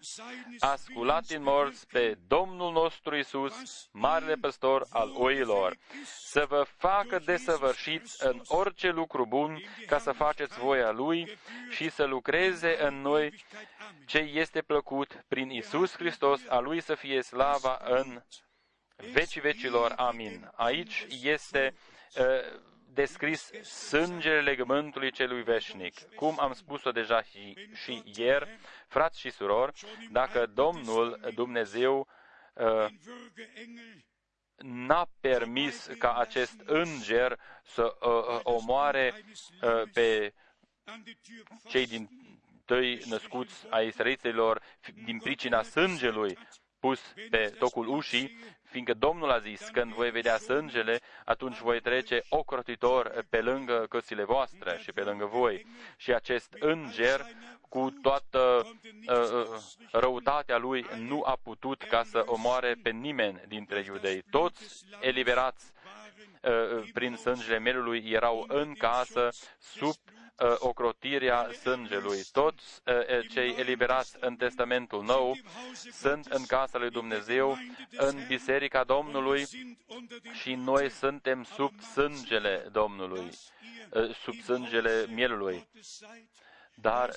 a sculat din morți pe Domnul nostru Isus, marele păstor al oilor, să vă facă desăvârșiți în orice lucru bun, ca să faceți voia Lui și să lucreze în noi ce este plăcut prin Isus Hristos, a Lui să fie slava în vecii vecilor. Amin. Aici este uh, descris sângele legământului celui veșnic. Cum am spus-o deja și, și ieri, frați și surori, dacă Domnul Dumnezeu uh, n-a permis ca acest înger să uh, uh omoare uh, pe cei din tăi născuți a israeliților din pricina sângelui pus pe tocul ușii, fiindcă Domnul a zis, când voi vedea sângele, atunci voi trece ocrotitor pe lângă căsile voastre și pe lângă voi. Și acest înger, cu toată uh, uh, răutatea lui, nu a putut ca să omoare pe nimeni dintre iudei. Toți eliberați uh, prin sângele mielului erau în casă, sub Uh, ocrotirea sângelui. Toți uh, uh, cei eliberați în Testamentul Nou sunt în casa lui Dumnezeu, în Biserica Domnului și noi suntem sub sângele Domnului, sub sângele mielului. Dar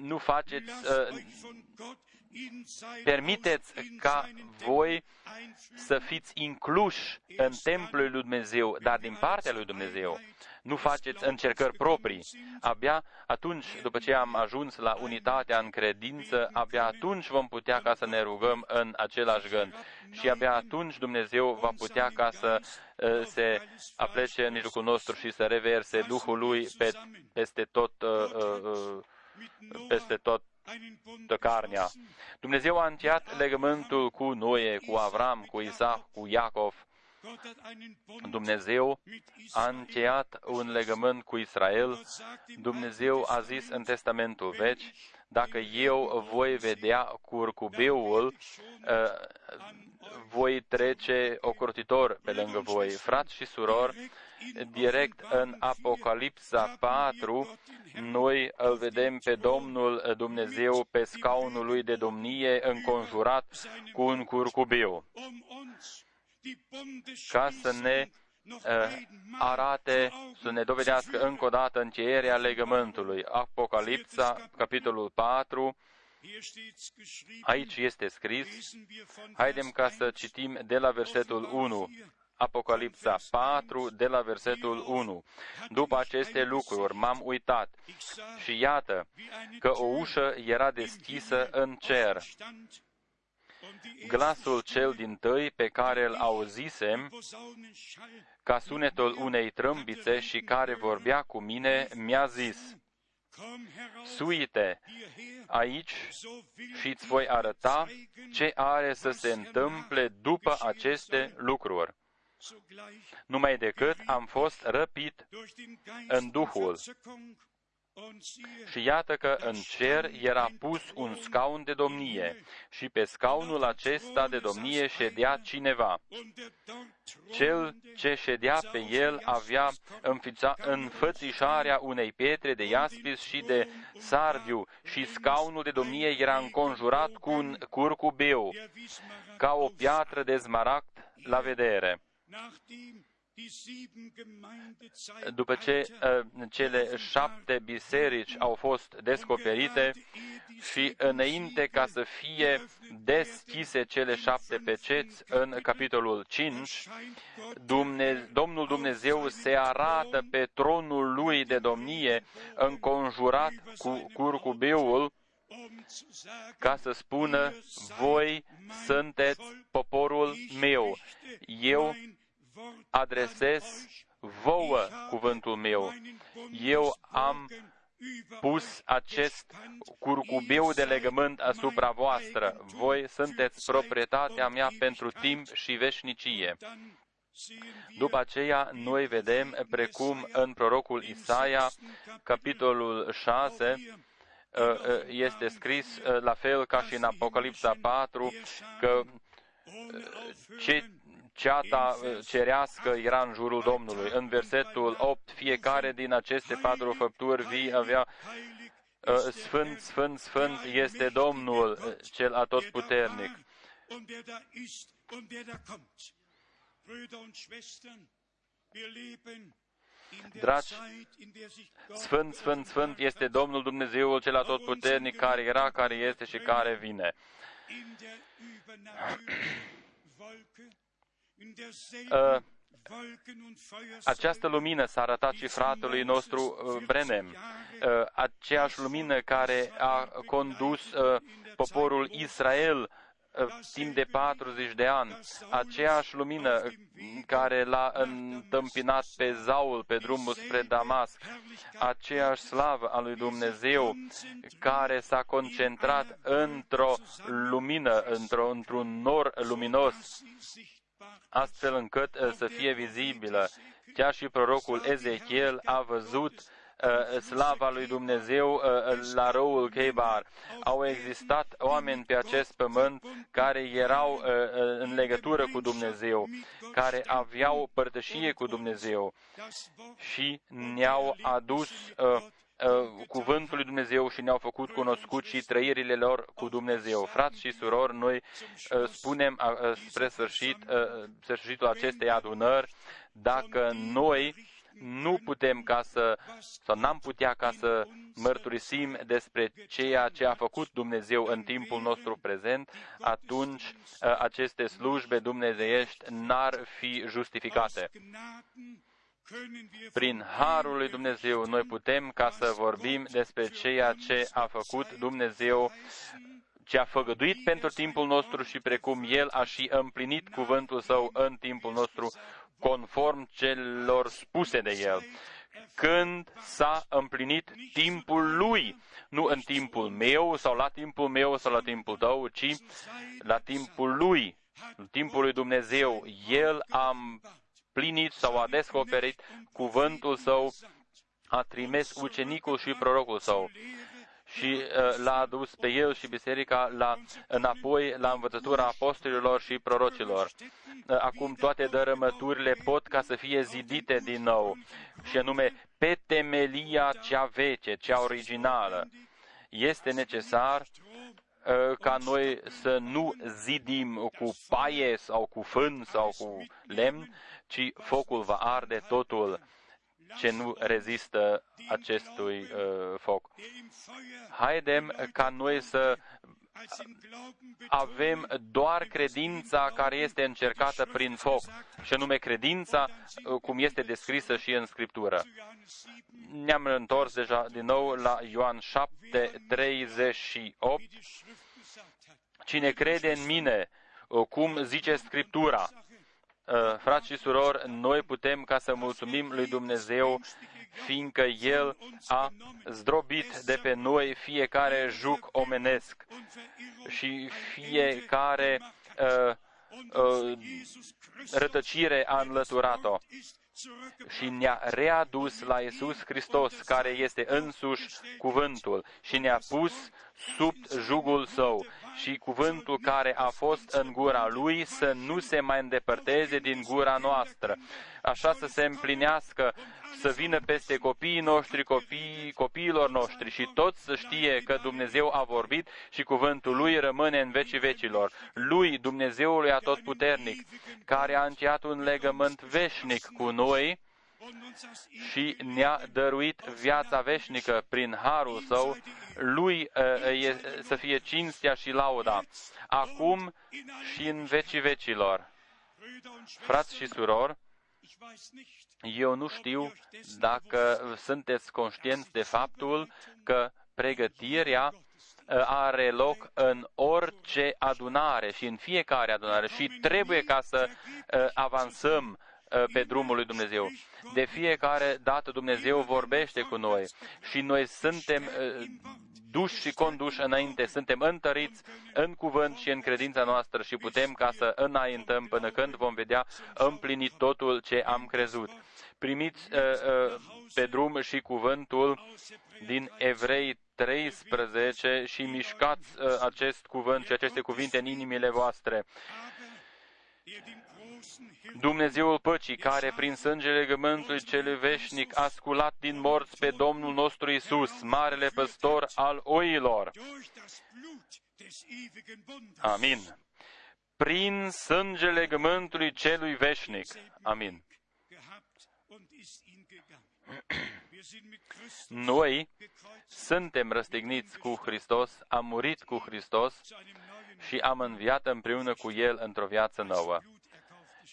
nu faceți permiteți ca voi să fiți incluși în templul lui Dumnezeu, dar din partea lui Dumnezeu. Nu faceți încercări proprii. Abia atunci, după ce am ajuns la unitatea în credință, abia atunci vom putea ca să ne rugăm în același gând. Și abia atunci Dumnezeu va putea ca să uh, se aplece în mijlocul nostru și să reverse Duhul Lui pe, peste tot, uh, uh, peste tot carnea. Dumnezeu a încheiat legământul cu Noe, cu Avram, cu Isaac, cu Iacov. Dumnezeu a încheiat un legământ cu Israel. Dumnezeu a zis în Testamentul Vechi, dacă eu voi vedea curcubeul, uh, voi trece ocrotitor pe lângă voi. Frați și surori, direct în Apocalipsa 4, noi îl vedem pe Domnul Dumnezeu pe scaunul lui de domnie înconjurat cu un curcubiu ca să ne uh, arate, să ne dovedească încă o dată încheierea legământului. Apocalipsa, capitolul 4, aici este scris, haidem ca să citim de la versetul 1. Apocalipsa 4, de la versetul 1. După aceste lucruri m-am uitat și iată că o ușă era deschisă în cer. Glasul cel din tăi pe care îl auzisem, ca sunetul unei trâmbițe și care vorbea cu mine, mi-a zis, Suite aici și îți voi arăta ce are să se întâmple după aceste lucruri numai decât am fost răpit în Duhul. Și iată că în cer era pus un scaun de domnie și pe scaunul acesta de domnie ședea cineva. Cel ce ședea pe el avea înfățișarea unei pietre de iaspis și de sardiu și scaunul de domnie era înconjurat cu un curcubeu, ca o piatră de zmaract la vedere. După ce uh, cele șapte biserici au fost descoperite și înainte ca să fie deschise cele șapte peceți în capitolul 5, Dumne- Domnul Dumnezeu se arată pe tronul lui de domnie înconjurat cu curcubeul ca să spună, voi sunteți poporul meu. Eu adresez vouă cuvântul meu. Eu am pus acest curcubeu de legământ asupra voastră. Voi sunteți proprietatea mea pentru timp și veșnicie. După aceea, noi vedem, precum în prorocul Isaia, capitolul 6, este scris la fel ca și în Apocalipsa 4 că ce ceata cerească era în jurul Domnului. În versetul 8, fiecare din aceste patru făpturi vii avea Sfânt, Sfânt, Sfânt este Domnul cel atotputernic. Dragi, Sfânt, Sfânt, Sfânt este Domnul Dumnezeul cel atotputernic care era, care este și care vine. Uh, această lumină s-a arătat și fratelui nostru uh, Brenem, uh, aceeași lumină care a condus poporul Israel timp de 40 de ani. Aceeași lumină care l-a întâmpinat pe Zaul pe drumul spre Damasc, aceeași slavă a lui Dumnezeu care s-a concentrat într-o lumină, într-o, într-un nor luminos, astfel încât uh, să fie vizibilă. Chiar și prorocul Ezechiel a văzut uh, slava lui Dumnezeu uh, la răul Chebar. Au existat oameni pe acest pământ care erau în legătură cu Dumnezeu, care aveau părtășie cu Dumnezeu și ne-au adus Uh, cuvântul lui Dumnezeu și ne-au făcut cunoscut și trăirile lor cu Dumnezeu. Frați și surori, noi uh, spunem uh, spre sfârșit, sfârșitul acestei adunări, dacă noi nu putem ca să, sau n-am putea ca să mărturisim despre ceea ce a făcut Dumnezeu în timpul nostru prezent, atunci aceste slujbe dumnezeiești n-ar fi justificate. Prin Harul lui Dumnezeu noi putem ca să vorbim despre ceea ce a făcut Dumnezeu, ce a făgăduit pentru timpul nostru și precum El a și împlinit cuvântul Său în timpul nostru, conform celor spuse de El. Când s-a împlinit timpul Lui, nu în timpul meu sau la timpul meu sau la timpul tău, ci la timpul Lui, în timpul lui Dumnezeu, El a plinit sau a descoperit cuvântul său, a trimis ucenicul și prorocul său și uh, l-a adus pe el și biserica la, înapoi la învățătura apostolilor și prorocilor. Uh, acum toate dărâmăturile pot ca să fie zidite din nou și anume pe temelia cea veche, cea originală. Este necesar uh, ca noi să nu zidim cu paie sau cu fân sau cu lemn, ci focul va arde totul ce nu rezistă acestui uh, foc. Haidem ca noi să avem doar credința care este încercată prin foc, și anume credința uh, cum este descrisă și în Scriptură. Ne-am întors deja din nou la Ioan 7, 38. Cine crede în mine, uh, cum zice Scriptura, Uh, frați și surori, noi putem ca să mulțumim lui Dumnezeu, fiindcă El a zdrobit de pe noi fiecare juc omenesc și fiecare uh, uh, rătăcire a înlăturat-o. Și ne-a readus la Iisus Hristos, care este însuși cuvântul, și ne-a pus sub jugul său și cuvântul care a fost în gura lui să nu se mai îndepărteze din gura noastră. Așa să se împlinească, să vină peste copiii noștri, copiii, copiilor noștri și toți să știe că Dumnezeu a vorbit și cuvântul lui rămâne în vecii vecilor. Lui, Dumnezeului atotputernic, care a încheiat un legământ veșnic cu noi, și ne-a dăruit viața veșnică prin harul său, lui uh, să fie cinstea și lauda, acum și în vecii vecilor. Frați și surori, eu nu știu dacă sunteți conștienți de faptul că pregătirea uh, are loc în orice adunare și în fiecare adunare și trebuie ca să uh, avansăm pe drumul lui Dumnezeu. De fiecare dată Dumnezeu vorbește cu noi și noi suntem uh, duși și conduși înainte, suntem întăriți în cuvânt și în credința noastră și putem ca să înaintăm până când vom vedea împlinit totul ce am crezut. Primiți uh, uh, pe drum și cuvântul din Evrei 13 și mișcați uh, acest cuvânt și aceste cuvinte în inimile voastre. Dumnezeul păcii, care prin sângele legământului celui veșnic a sculat din morți pe Domnul nostru Isus, marele păstor al oilor. Amin. Prin sângele legământului celui veșnic. Amin. Noi suntem răstigniți cu Hristos, am murit cu Hristos și am înviat împreună cu El într-o viață nouă.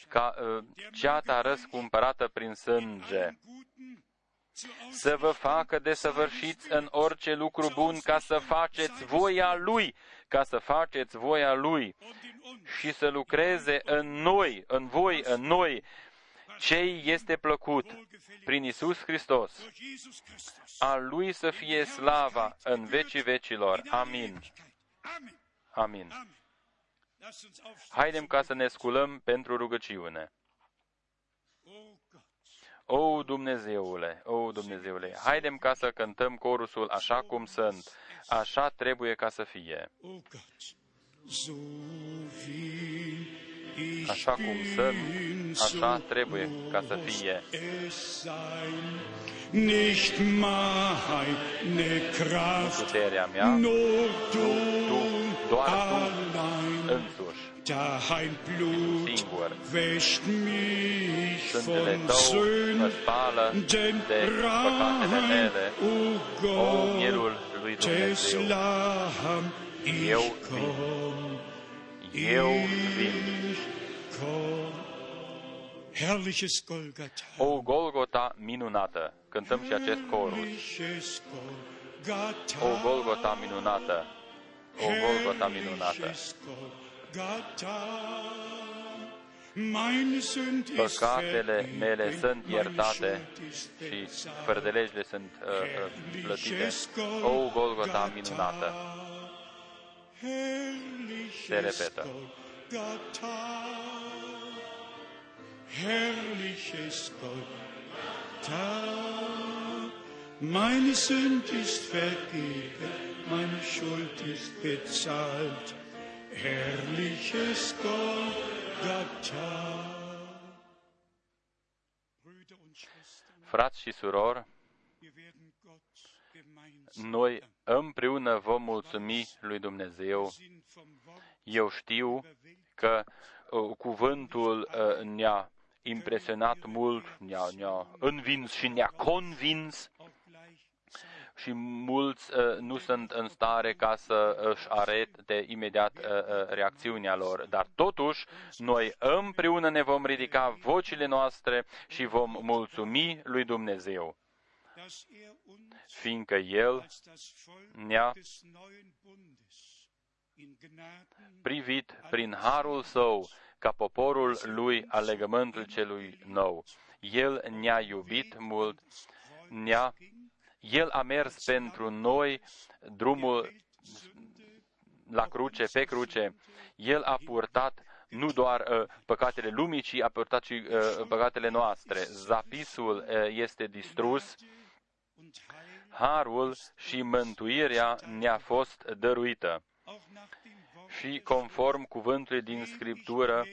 Ca uh, ceata răscumpărată prin sânge, să vă facă de săvârșiți în orice lucru bun ca să faceți voia Lui, ca să faceți voia Lui și să lucreze în noi, în voi, în noi, ce este plăcut prin Isus Hristos. A Lui să fie slava în vecii vecilor. Amin. Amin. Haidem ca să ne sculăm pentru rugăciune. O Dumnezeule, o Dumnezeule, haidem ca să cântăm corusul așa cum sunt, așa trebuie ca să fie. Așa cum sunt, așa trebuie ca să fie. Nicht meine Kraft, puterea mea, nu tu, doar tu însuși. Dein Blut singur. wäscht mich Sângele tău mă spală de păcatele mele, o mielul lui Dumnezeu. Eu vin. Eu vin. O Golgota minunată. Cântăm și acest corus. O Golgota minunată. O Golgota minunată. Păcatele mele sunt iertate și fără de legile sunt uh, uh, plătite. O Golgota minunată. Sehr Repeter. Herrlich ist Gott, Meine Sünd ist vergeben, meine Schuld ist bezahlt. Herrlich ist Gott, Tag. Frați noi împreună vom mulțumi lui Dumnezeu. Eu știu că uh, cuvântul uh, ne-a impresionat mult, ne-a, ne-a învins și ne-a convins și mulți uh, nu sunt în stare ca să își arete imediat uh, uh, reacțiunea lor. Dar totuși, noi împreună ne vom ridica vocile noastre și vom mulțumi lui Dumnezeu, fiindcă El ne-a privit prin harul său ca poporul lui al legământului celui nou. El ne-a iubit mult, ne-a el a mers pentru noi drumul la cruce, pe cruce. El a purtat nu doar uh, păcatele lumii, ci a purtat și uh, păcatele noastre. Zapisul uh, este distrus, harul și mântuirea ne-a fost dăruită. Și conform cuvântului din Scriptură,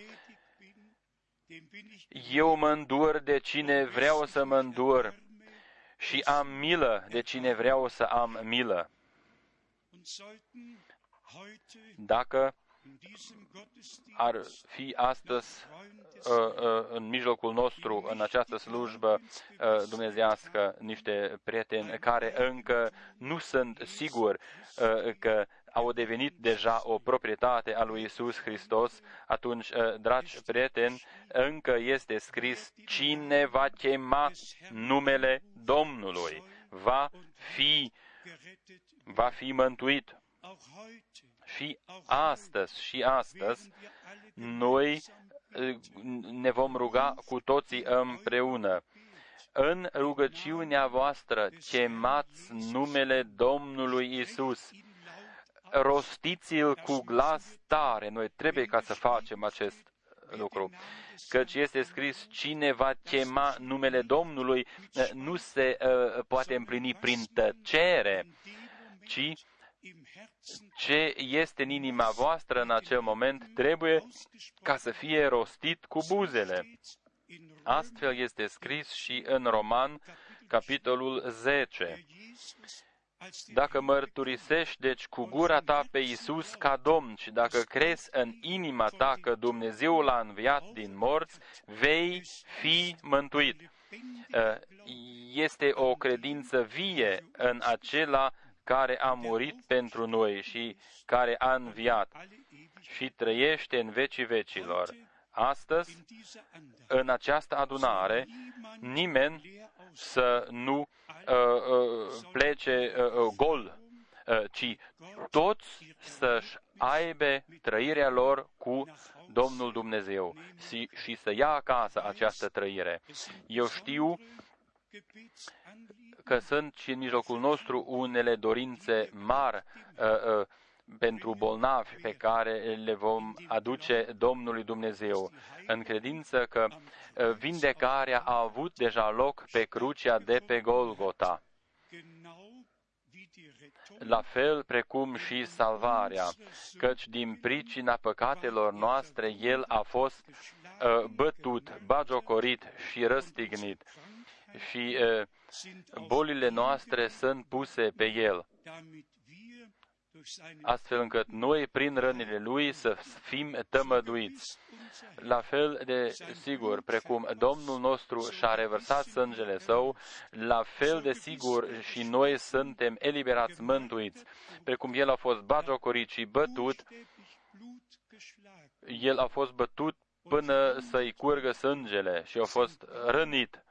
eu mă îndur de cine vreau să mă îndur și am milă de cine vreau să am milă. Dacă ar fi astăzi uh, uh, în mijlocul nostru, în această slujbă uh, dumnezească, niște prieteni care încă nu sunt siguri că au devenit deja o proprietate a lui Isus Hristos, atunci, dragi prieteni, încă este scris cine va chema numele Domnului, va fi, va fi mântuit. Și astăzi, și astăzi, noi ne vom ruga cu toții împreună. În rugăciunea voastră chemați numele Domnului Isus. Rostiți-l cu glas tare. Noi trebuie ca să facem acest lucru. Căci este scris, cine va chema numele Domnului nu se uh, poate împlini prin tăcere, ci ce este în inima voastră în acel moment trebuie ca să fie rostit cu buzele. Astfel este scris și în Roman, capitolul 10. Dacă mărturisești, deci, cu gura ta pe Isus ca Domn și dacă crezi în inima ta că Dumnezeu l-a înviat din morți, vei fi mântuit. Este o credință vie în acela care a murit pentru noi și care a înviat și trăiește în vecii vecilor. Astăzi, în această adunare, nimeni să nu uh, uh, plece uh, uh, gol, uh, ci toți să-și aibă trăirea lor cu Domnul Dumnezeu și, și să ia acasă această trăire. Eu știu că sunt și în mijlocul nostru unele dorințe mari uh, uh, pentru bolnavi pe care le vom aduce Domnului Dumnezeu, în credință că uh, vindecarea a avut deja loc pe crucea de pe Golgota. La fel precum și salvarea, căci din pricina păcatelor noastre El a fost uh, bătut, bagiocorit și răstignit și uh, bolile noastre sunt puse pe El, astfel încât noi, prin rănile Lui, să fim tămăduiți. La fel de sigur, precum Domnul nostru și-a revărsat sângele Său, la fel de sigur și noi suntem eliberați, mântuiți. Precum El a fost batjocorit și bătut, El a fost bătut până să-i curgă sângele și a fost rănit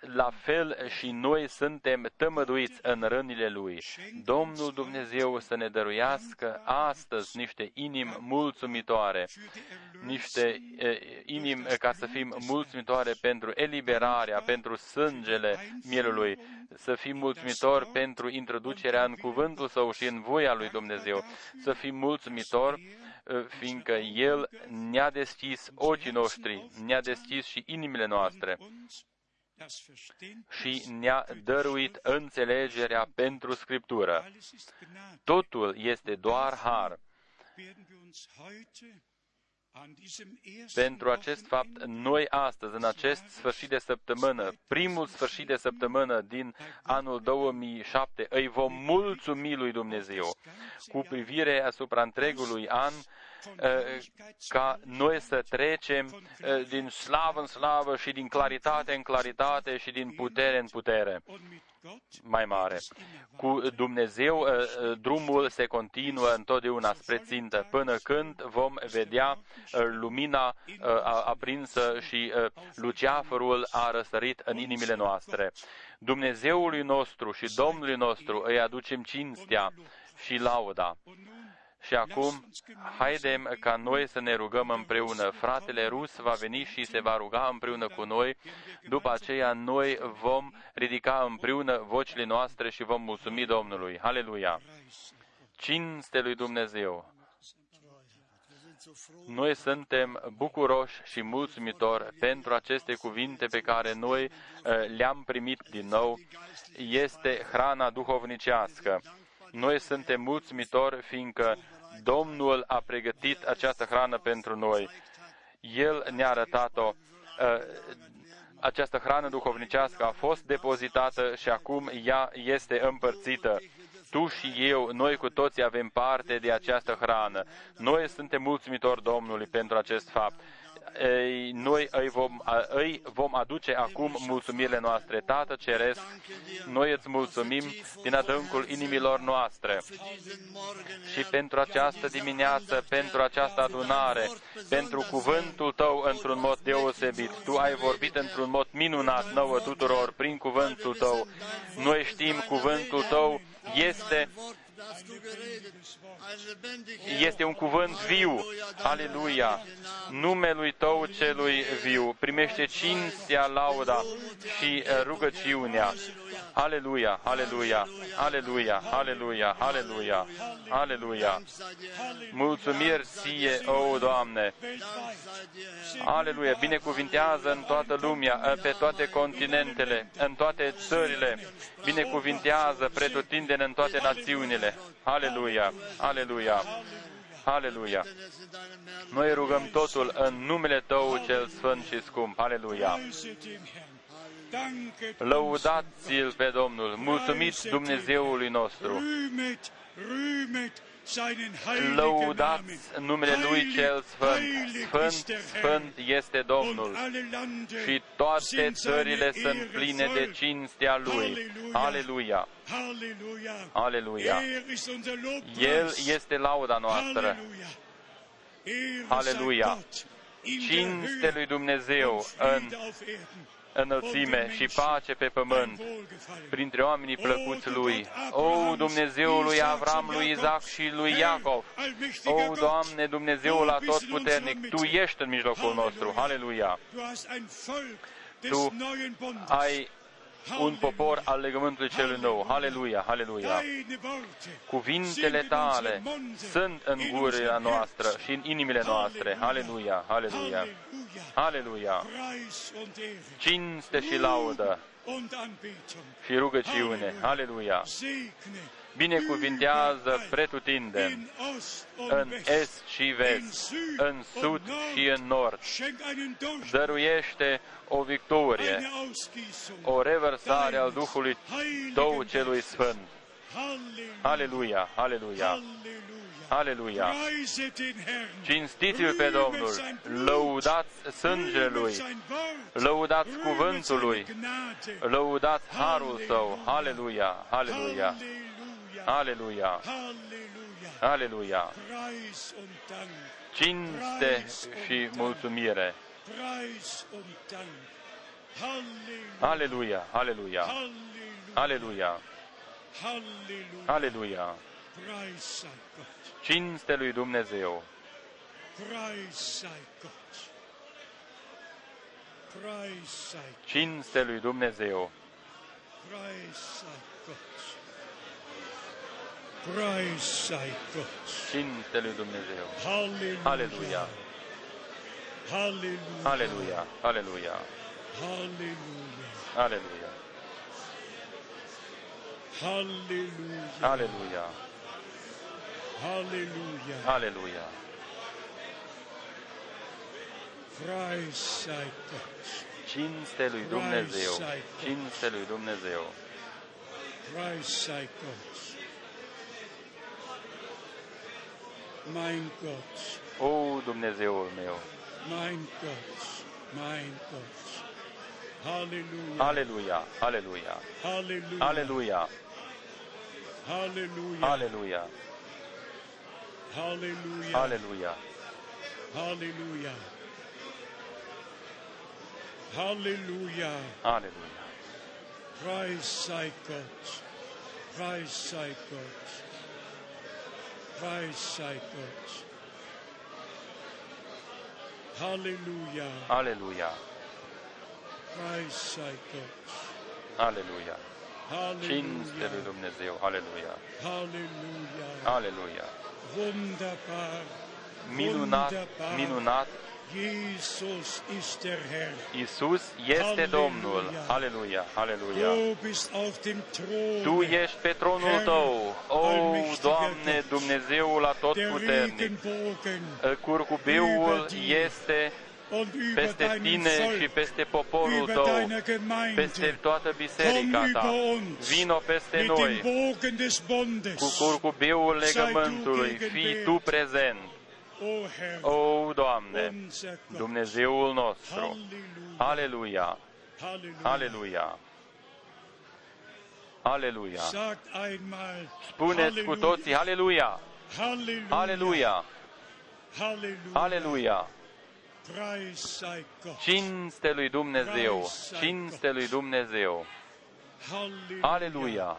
la fel și noi suntem tămăduiți în rănile Lui. Domnul Dumnezeu să ne dăruiască astăzi niște inimi mulțumitoare, niște eh, inimi ca să fim mulțumitoare pentru eliberarea, pentru sângele mielului, să fim mulțumitori pentru introducerea în cuvântul Său și în voia lui Dumnezeu, să fim mulțumitori fiindcă El ne-a deschis ochii noștri, ne-a deschis și inimile noastre și ne-a dăruit înțelegerea pentru Scriptură. Totul este doar har. Pentru acest fapt, noi astăzi, în acest sfârșit de săptămână, primul sfârșit de săptămână din anul 2007, îi vom mulțumi lui Dumnezeu cu privire asupra întregului an Eh, ca noi să trecem eh, din slavă în slavă și din claritate în claritate și din putere în putere mai mare. Cu Dumnezeu eh, drumul se continuă întotdeauna spre țintă, până când vom vedea lumina aprinsă și luceafărul a răsărit în inimile noastre. Dumnezeului nostru și Domnului nostru îi aducem cinstea și lauda. Și acum, haidem ca noi să ne rugăm împreună. Fratele Rus va veni și se va ruga împreună cu noi. După aceea, noi vom ridica împreună vocile noastre și vom mulțumi Domnului. Haleluia! Cinste lui Dumnezeu! Noi suntem bucuroși și mulțumitori pentru aceste cuvinte pe care noi eh, le-am primit din nou. Este hrana duhovnicească. Noi suntem mulțumitori fiindcă Domnul a pregătit această hrană pentru noi. El ne-a arătat-o. Uh, această hrană duhovnicească a fost depozitată și acum ea este împărțită. Tu și eu, noi cu toții avem parte de această hrană. Noi suntem mulțumitori Domnului pentru acest fapt noi îi vom, îi vom aduce acum mulțumirile noastre. Tată Ceresc, noi îți mulțumim din adâncul inimilor noastre și pentru această dimineață, pentru această adunare, pentru cuvântul Tău într-un mod deosebit. Tu ai vorbit într-un mod minunat nouă tuturor prin cuvântul Tău. Noi știm cuvântul Tău este hast du geredet. Ein lebendiger Este un cuvânt viu. Aleluia. Numelui Tău celui viu. Primește cinstea, lauda și uh, rugăciunea. Aleluia, aleluia, aleluia, aleluia, aleluia, aleluia. Mulțumiri ție, o Doamne. Dank sei dir, Herr. Aleluia, binecuvintează în toată lumea, pe toate continentele, în toate țările, binecuvintează pretutindeni în toate națiunile. Aleluia, aleluia, aleluia. Denn es in deinem Herrn Noi rugăm totul în numele Tău cel sfânt și scump. Aleluia. Preiset den Herrn. Danket Lăudați-L pe Domnul, mulțumiți Dumnezeului nostru, Rühmet, rühmet seinen heiligen Namen. lăudați numele Lui cel Sfânt. Heilig Sfânt, ist der Herr. Sfânt este Und Domnul. alle Lande și toate sind țările seine sunt Ehre pline de voll. cinstea Lui. Aleluia! Halleluja. Aleluia! Er ist unser Lobpreis. El este lauda noastră. Halleluja. Ehre Halleluja. sei Gott in der Cinste Höhe lui Dumnezeu und în Friede auf Erden. Înălțime și pace pe pământ printre oamenii plăcuți Lui. O, Dumnezeul lui Avram, lui Isaac și lui Iacov. O, Doamne, Dumnezeul atotputernic, Tu ești în mijlocul nostru. Aleluia! Tu ai un popor al legământului celui nou. Haleluia, haleluia. Cuvintele tale sunt în gurile noastră și în inimile noastre. Haleluia, haleluia. Haleluia. Cinste și laudă și rugăciune. Haleluia. Binecuvintează pretutindeni în est și vest, în sud și în nord. Dăruiește o victorie, o revărsare al Duhului Tău celui Sfânt. Aleluia, aleluia, aleluia. Cinstiți-l pe Domnul, lăudați sângele Lui, lăudați cuvântul Lui, lăudați harul Său. Aleluia, aleluia, aleluia, aleluia. Cinste și mulțumire. Aleluia, aleluia, aleluia, aleluia. Cinste lui Dumnezeu. Cinste lui Dumnezeu. Preis sei Gott. Cinste lui Dumnezeu. Halleluja. Aleluia, Halleluja. aleluia, aleluia, Halleluja. aleluia, Halleluja. aleluia, Halleluja. aleluia. Preis sei Gott. Cinste lui Dumnezeu. Cinste lui Dumnezeu. Preis sei Gott. Mein Gott, O, Dumnezeul meu. mein Gott, mein Gott. Halleluja. Aleluia, aleluia, Halleluja. aleluia, Halleluja. aleluia, Halleluja. aleluia. Halleluja. Halleluja. Aleluia. Preis sei Gott. Preis sei Gott. Preis sei Gott. Halleluja. Aleluia. Preis sei Gott. Aleluia. Cinste lui Halleluja. Dumnezeu. Aleluia. Halleluja. Aleluia. Wunderbar. Minunat, minunat, Jesus ist der Herr. Iisus este Domnul. Aleluia, aleluia. Du bist auf dem Thron. Tu ești pe tronul tău, o, Doamne, Dumnezeul der atotputernic. Regenbogen Curcubiul este und über peste deinen tine și Volk, peste poporul über tău, deine Gemeinde. peste toată biserica Komm ta. über uns Vino peste mit dem noi Bogen des Bundes. cu curcubiul legământului. Fii Tu prezent, O Herr, o, Doamne, unser Gott. Dumnezeul nostru. Halleluja. Aleluia, Halleluja. aleluia, aleluia. Sagt einmal Spuneți cu toții, aleluia, Halleluja. aleluia, Halleluja. aleluia. Preis sei Gott. Cinste lui Dumnezeu, cinste lui Dumnezeu. Halleluja. Aleluia,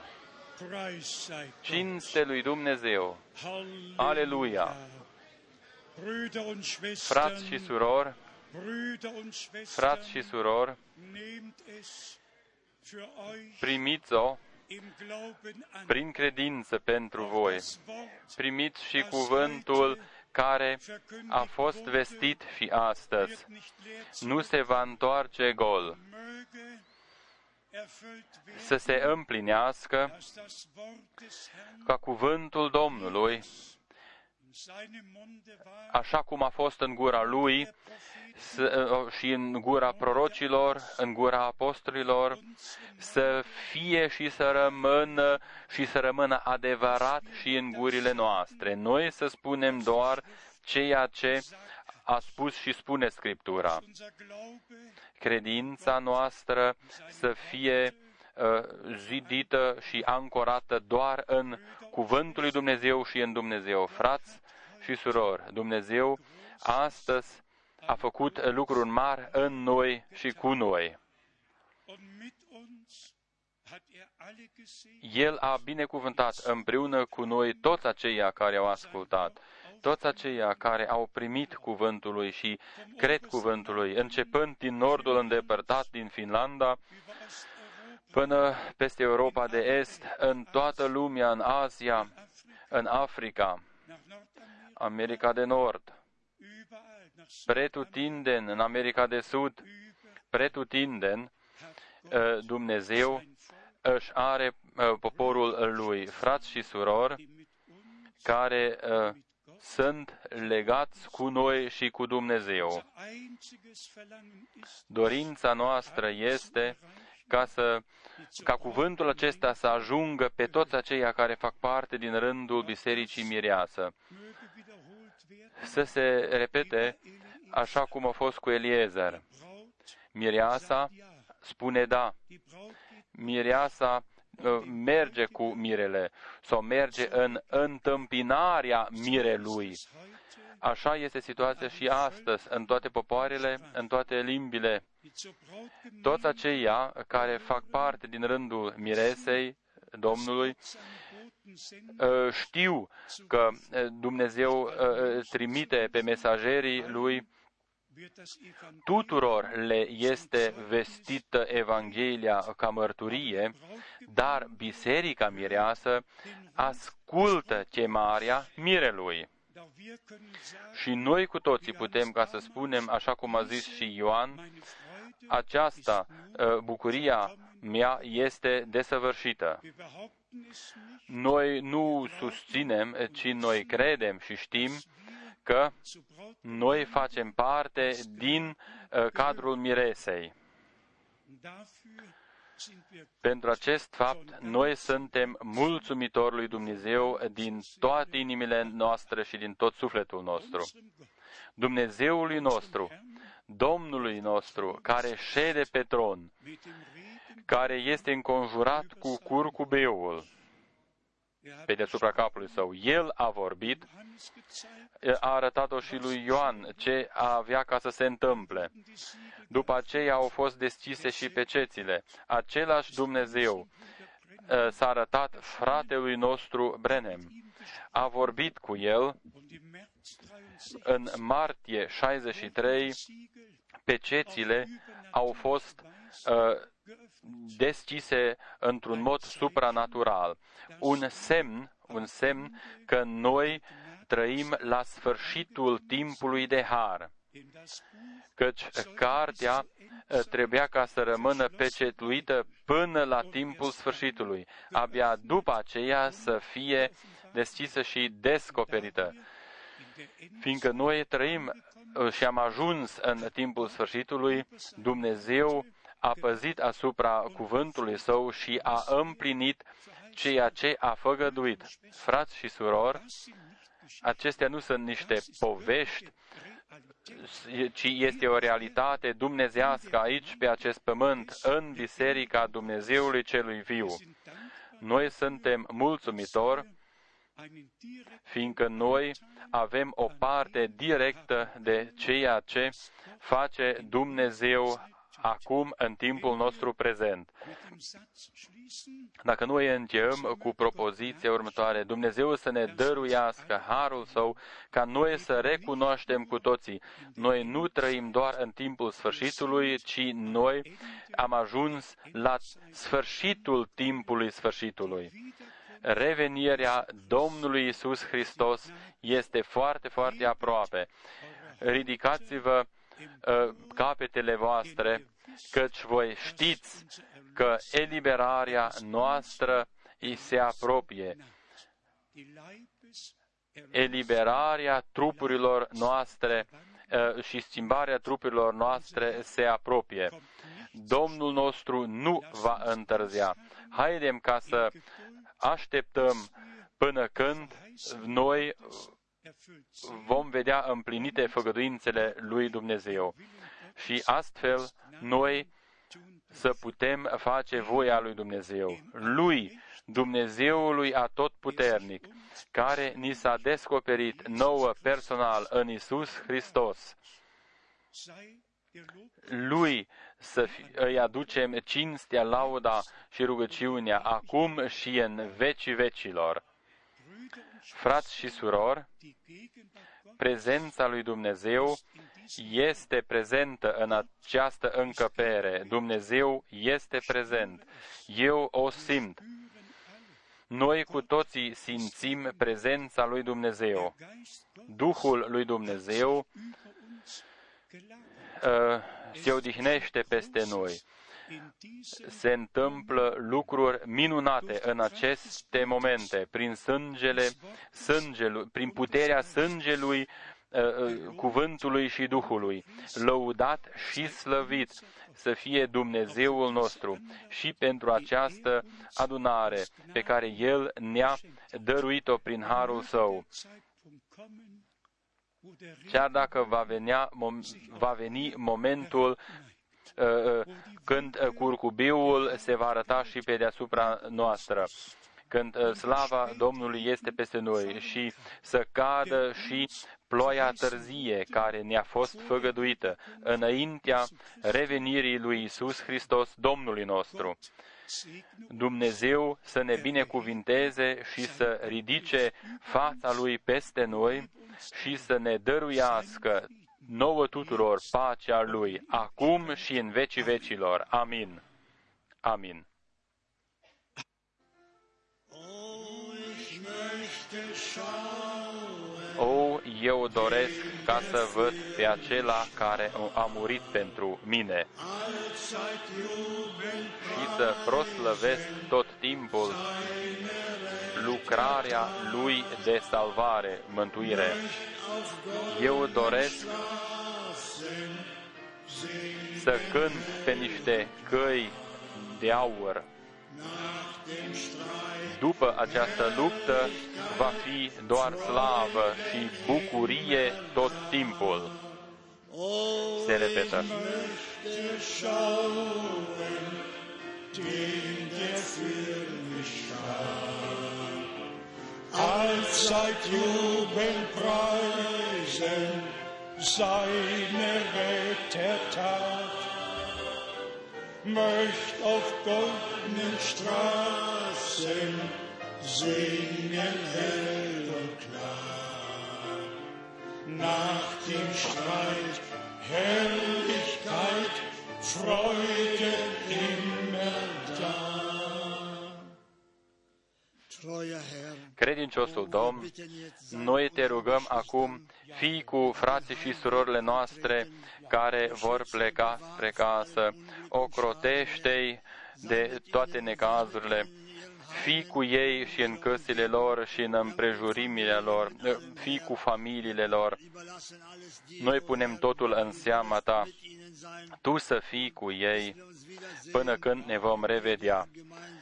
Preis sei Gott. Cinste lui Dumnezeu. Halleluja. Aleluia. Brüder und Frați și Schwestern, surori, Brüder und Schwestern, frați și surori, nehmt es für euch primiți-o im Glauben an. prin credință pentru voi. Das Wort Primiți și cuvântul care a fost vestit și astăzi. wird nicht leer Nu se va întoarce gol, möge erfüllt werden, să se împlinească dass das Wort des Herrn ca cuvântul Domnului, așa cum a fost în gura lui să- și în gura prorocilor, în gura apostolilor, să fie și să rămână și să rămână adevărat și în gurile noastre. Noi să spunem doar ceea ce a spus și spune Scriptura. unser Glaube Credința noastră să fie uh, zidită și ancorată doar în Cuvântul lui Dumnezeu și în Dumnezeu. Frați și surori, Dumnezeu astăzi a făcut lucruri mari în noi și cu noi. und mit uns hat er alle gesehen, El a binecuvântat împreună cu noi toți aceia care au ascultat, toți aceia care au primit cuvântul lui și cred cuvântul lui, începând din nordul îndepărtat din Finlanda über Osteuropa, până peste Europa de Est, în toată lumea, în Asia, în Africa, nach Nordamerika, America de Nord, überall nach Südamerika, pretutindeni, în America de Sud, über pretutindeni, hat Gott uh, Dumnezeu sein Volk, își are uh, poporul lui, frați și surori, die mit uns, care uh, mit Gott, sunt legați cu noi și cu Dumnezeu. unser einziges Verlangen ist, Dorința noastră este ca, să, ca cuvântul acesta să ajungă pe toți aceia care fac parte din rândul Bisericii Mireasă, möge wiederholt werden, să se repete Eli așa cum a fost cu Eliezer. Braut Mireasa ja, spune da, die Braut geht Mireasa uh, merge cu mirele sau merge în întâmpinarea mirelui. heute, Așa este situația și astăzi, în toate popoarele, în toate limbile. die zur Braut Toți aceia care fac parte din rândul miresei Domnului seine Boten sind, uh, știu că uh, Dumnezeu uh, trimite pe mesagerii lui wird das Evangelium tuturor le este vestită Evanghelia ca mărturie, dar Biserica Mireasă ascultă chemarea mirelui. da wir können sagen, Și noi cu toții putem ca să spunem, așa cum a zis și Ioan, meine Freude aceasta, uh, bucuria mea este desăvârșită. Wir behaupten es nicht, Noi nu susținem, ci noi credem și știm că zu Braut noi facem parte din uh, cadrul miresei. dafür sind wir Pentru acest fapt, noi suntem mulțumitori lui Dumnezeu din toate inimile noastre și din tot sufletul nostru. unserem Gott, Dumnezeului nostru, Domnului nostru, care șede pe tron, mit dem Regen care este înconjurat cu curcubeul er hat pe deasupra capului său. El a vorbit, Johannes gezeigt, a arătat-o și lui Ioan ce avea ca să se întâmple. die Siegel După aceea au fost deschise și pecețile. Același Dumnezeu uh, s-a arătat fratelui nostru Brenem. A vorbit cu el und im März 63 în martie 63, Siegel pecețile au fost uh, deschise într-un mod supranatural. Un semn, un semn că noi trăim la sfârșitul timpului de har. denn das Buch căci cartea uh, trebuia ca să rămână pecetluită până la timpul sfârșitului, abia după aceea să fie deschisă și descoperită. in der End Fiindcă noi trăim uh, și am ajuns în timpul sfârșitului, Dumnezeu a păzit asupra cuvântului său și a împlinit ceea ce a făgăduit. Frați și surori, das sind nicht Geschichten, acestea nu sunt niște povești, Realität, ci este o realitate dumnezească aici pe acest pământ, în Biserica Dumnezeului Celui Viu. sind dankbar, Noi suntem mulțumitori, einen direkten fiindcă noi avem o parte directă de ceea ce face Dumnezeu acum, în timpul nostru prezent. mit dem Satz schließen, Dacă noi încheiem cu propoziția următoare, Dumnezeu să ne dăruiască harul său ca noi să recunoaștem cu toții. Noi nu trăim doar în timpul sfârșitului, ci noi am ajuns la sfârșitul timpului sfârșitului. Revenirea Domnului Isus Hristos este foarte, foarte aproape. Ridicați-vă uh, capetele voastre, căci voi știți că eliberarea noastră îi se apropie. die Leibes Eliberarea trupurilor noastre uh, și schimbarea trupurilor noastre se apropie. Domnul nostru nu va întârzia. Haidem ca să așteptăm până când noi erfüllt sind. Vom vedea împlinite făgăduințele lui Dumnezeu. Și astfel noi să putem face voia lui Dumnezeu. Lui, Dumnezeului atotputernic, care ni s-a descoperit nouă personal în Isus Hristos. Sei gelobt, Lui să fi, îi aducem cinstea, lauda și rugăciunea acum și în vecii vecilor. Brüder und Frați și surori, die Gegenwart Gottes prezența lui Dumnezeu este prezentă în această încăpere. Dumnezeu este prezent. Eu o simt. Noi cu toții simțim prezența lui Dumnezeu. Geist Gottes Duhul lui Dumnezeu über uns gelagert. uh, se odihnește peste noi. In diesem Se întâmplă lucruri minunate în aceste momente, prin sângele, sângelui, prin puterea sângelui, uh, uh, cuvântului și Duhului. Lăudat și slăvit să fie Dumnezeul nostru și pentru această adunare pe care El ne-a dăruit-o prin harul Său. Zeitpunkt kommen, wo der Chiar dacă va, venea, mom- va veni momentul uh, uh, când uh, curcubiul se va arăta și pe deasupra noastră, când uh, slava Domnului este peste noi și să cadă și ploaia târzie care ne-a fost făgăduită înaintea revenirii lui Isus Hristos, Domnului nostru. segne Dumnezeu să ne binecuvinteze și să ridice fața Lui peste noi și să ne dăruiască nouă tuturor pacea Lui, acum și în vecii vecilor. Amin. Amin. Oh, ich möchte schauen. O, eu doresc ca să văd pe acela care a murit pentru mine Allzeit jubeln și să proslăvesc tot timpul lucrarea Lui de salvare, mântuire. Eu doresc să cânt pe niște căi de aur. După această luptă va fi doar slavă și bucurie tot timpul. Oh, Se repetă. möchte schauen, den der für mich starb. Allzeit jubeln preisen seine Rettertat. Möcht auf goldenen Straßen singen hell und klar. Nach dem Streit Herrlichkeit, Freude immer Credinciosul Domn, bitten jetzt noi te rugăm acum, fii cu frații și surorile noastre care vor pleca spre casă, ocrotește-i de toate necazurile, fii cu ei și în căsile lor și în împrejurimile lor, fii cu familiile lor. überlassen alles dir. Noi punem totul în seama ta, mit ihnen sein, tu să fii cu ei uns wiedersehen, până când ne vom revedea gemeinsam den Lob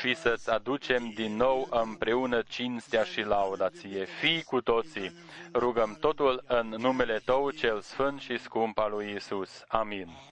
și să-ți aducem din nou împreună cinstea și lauda ție. Fii cu toții, rugăm totul în numele Tău cel sfânt și scump al lui Isus. Amin.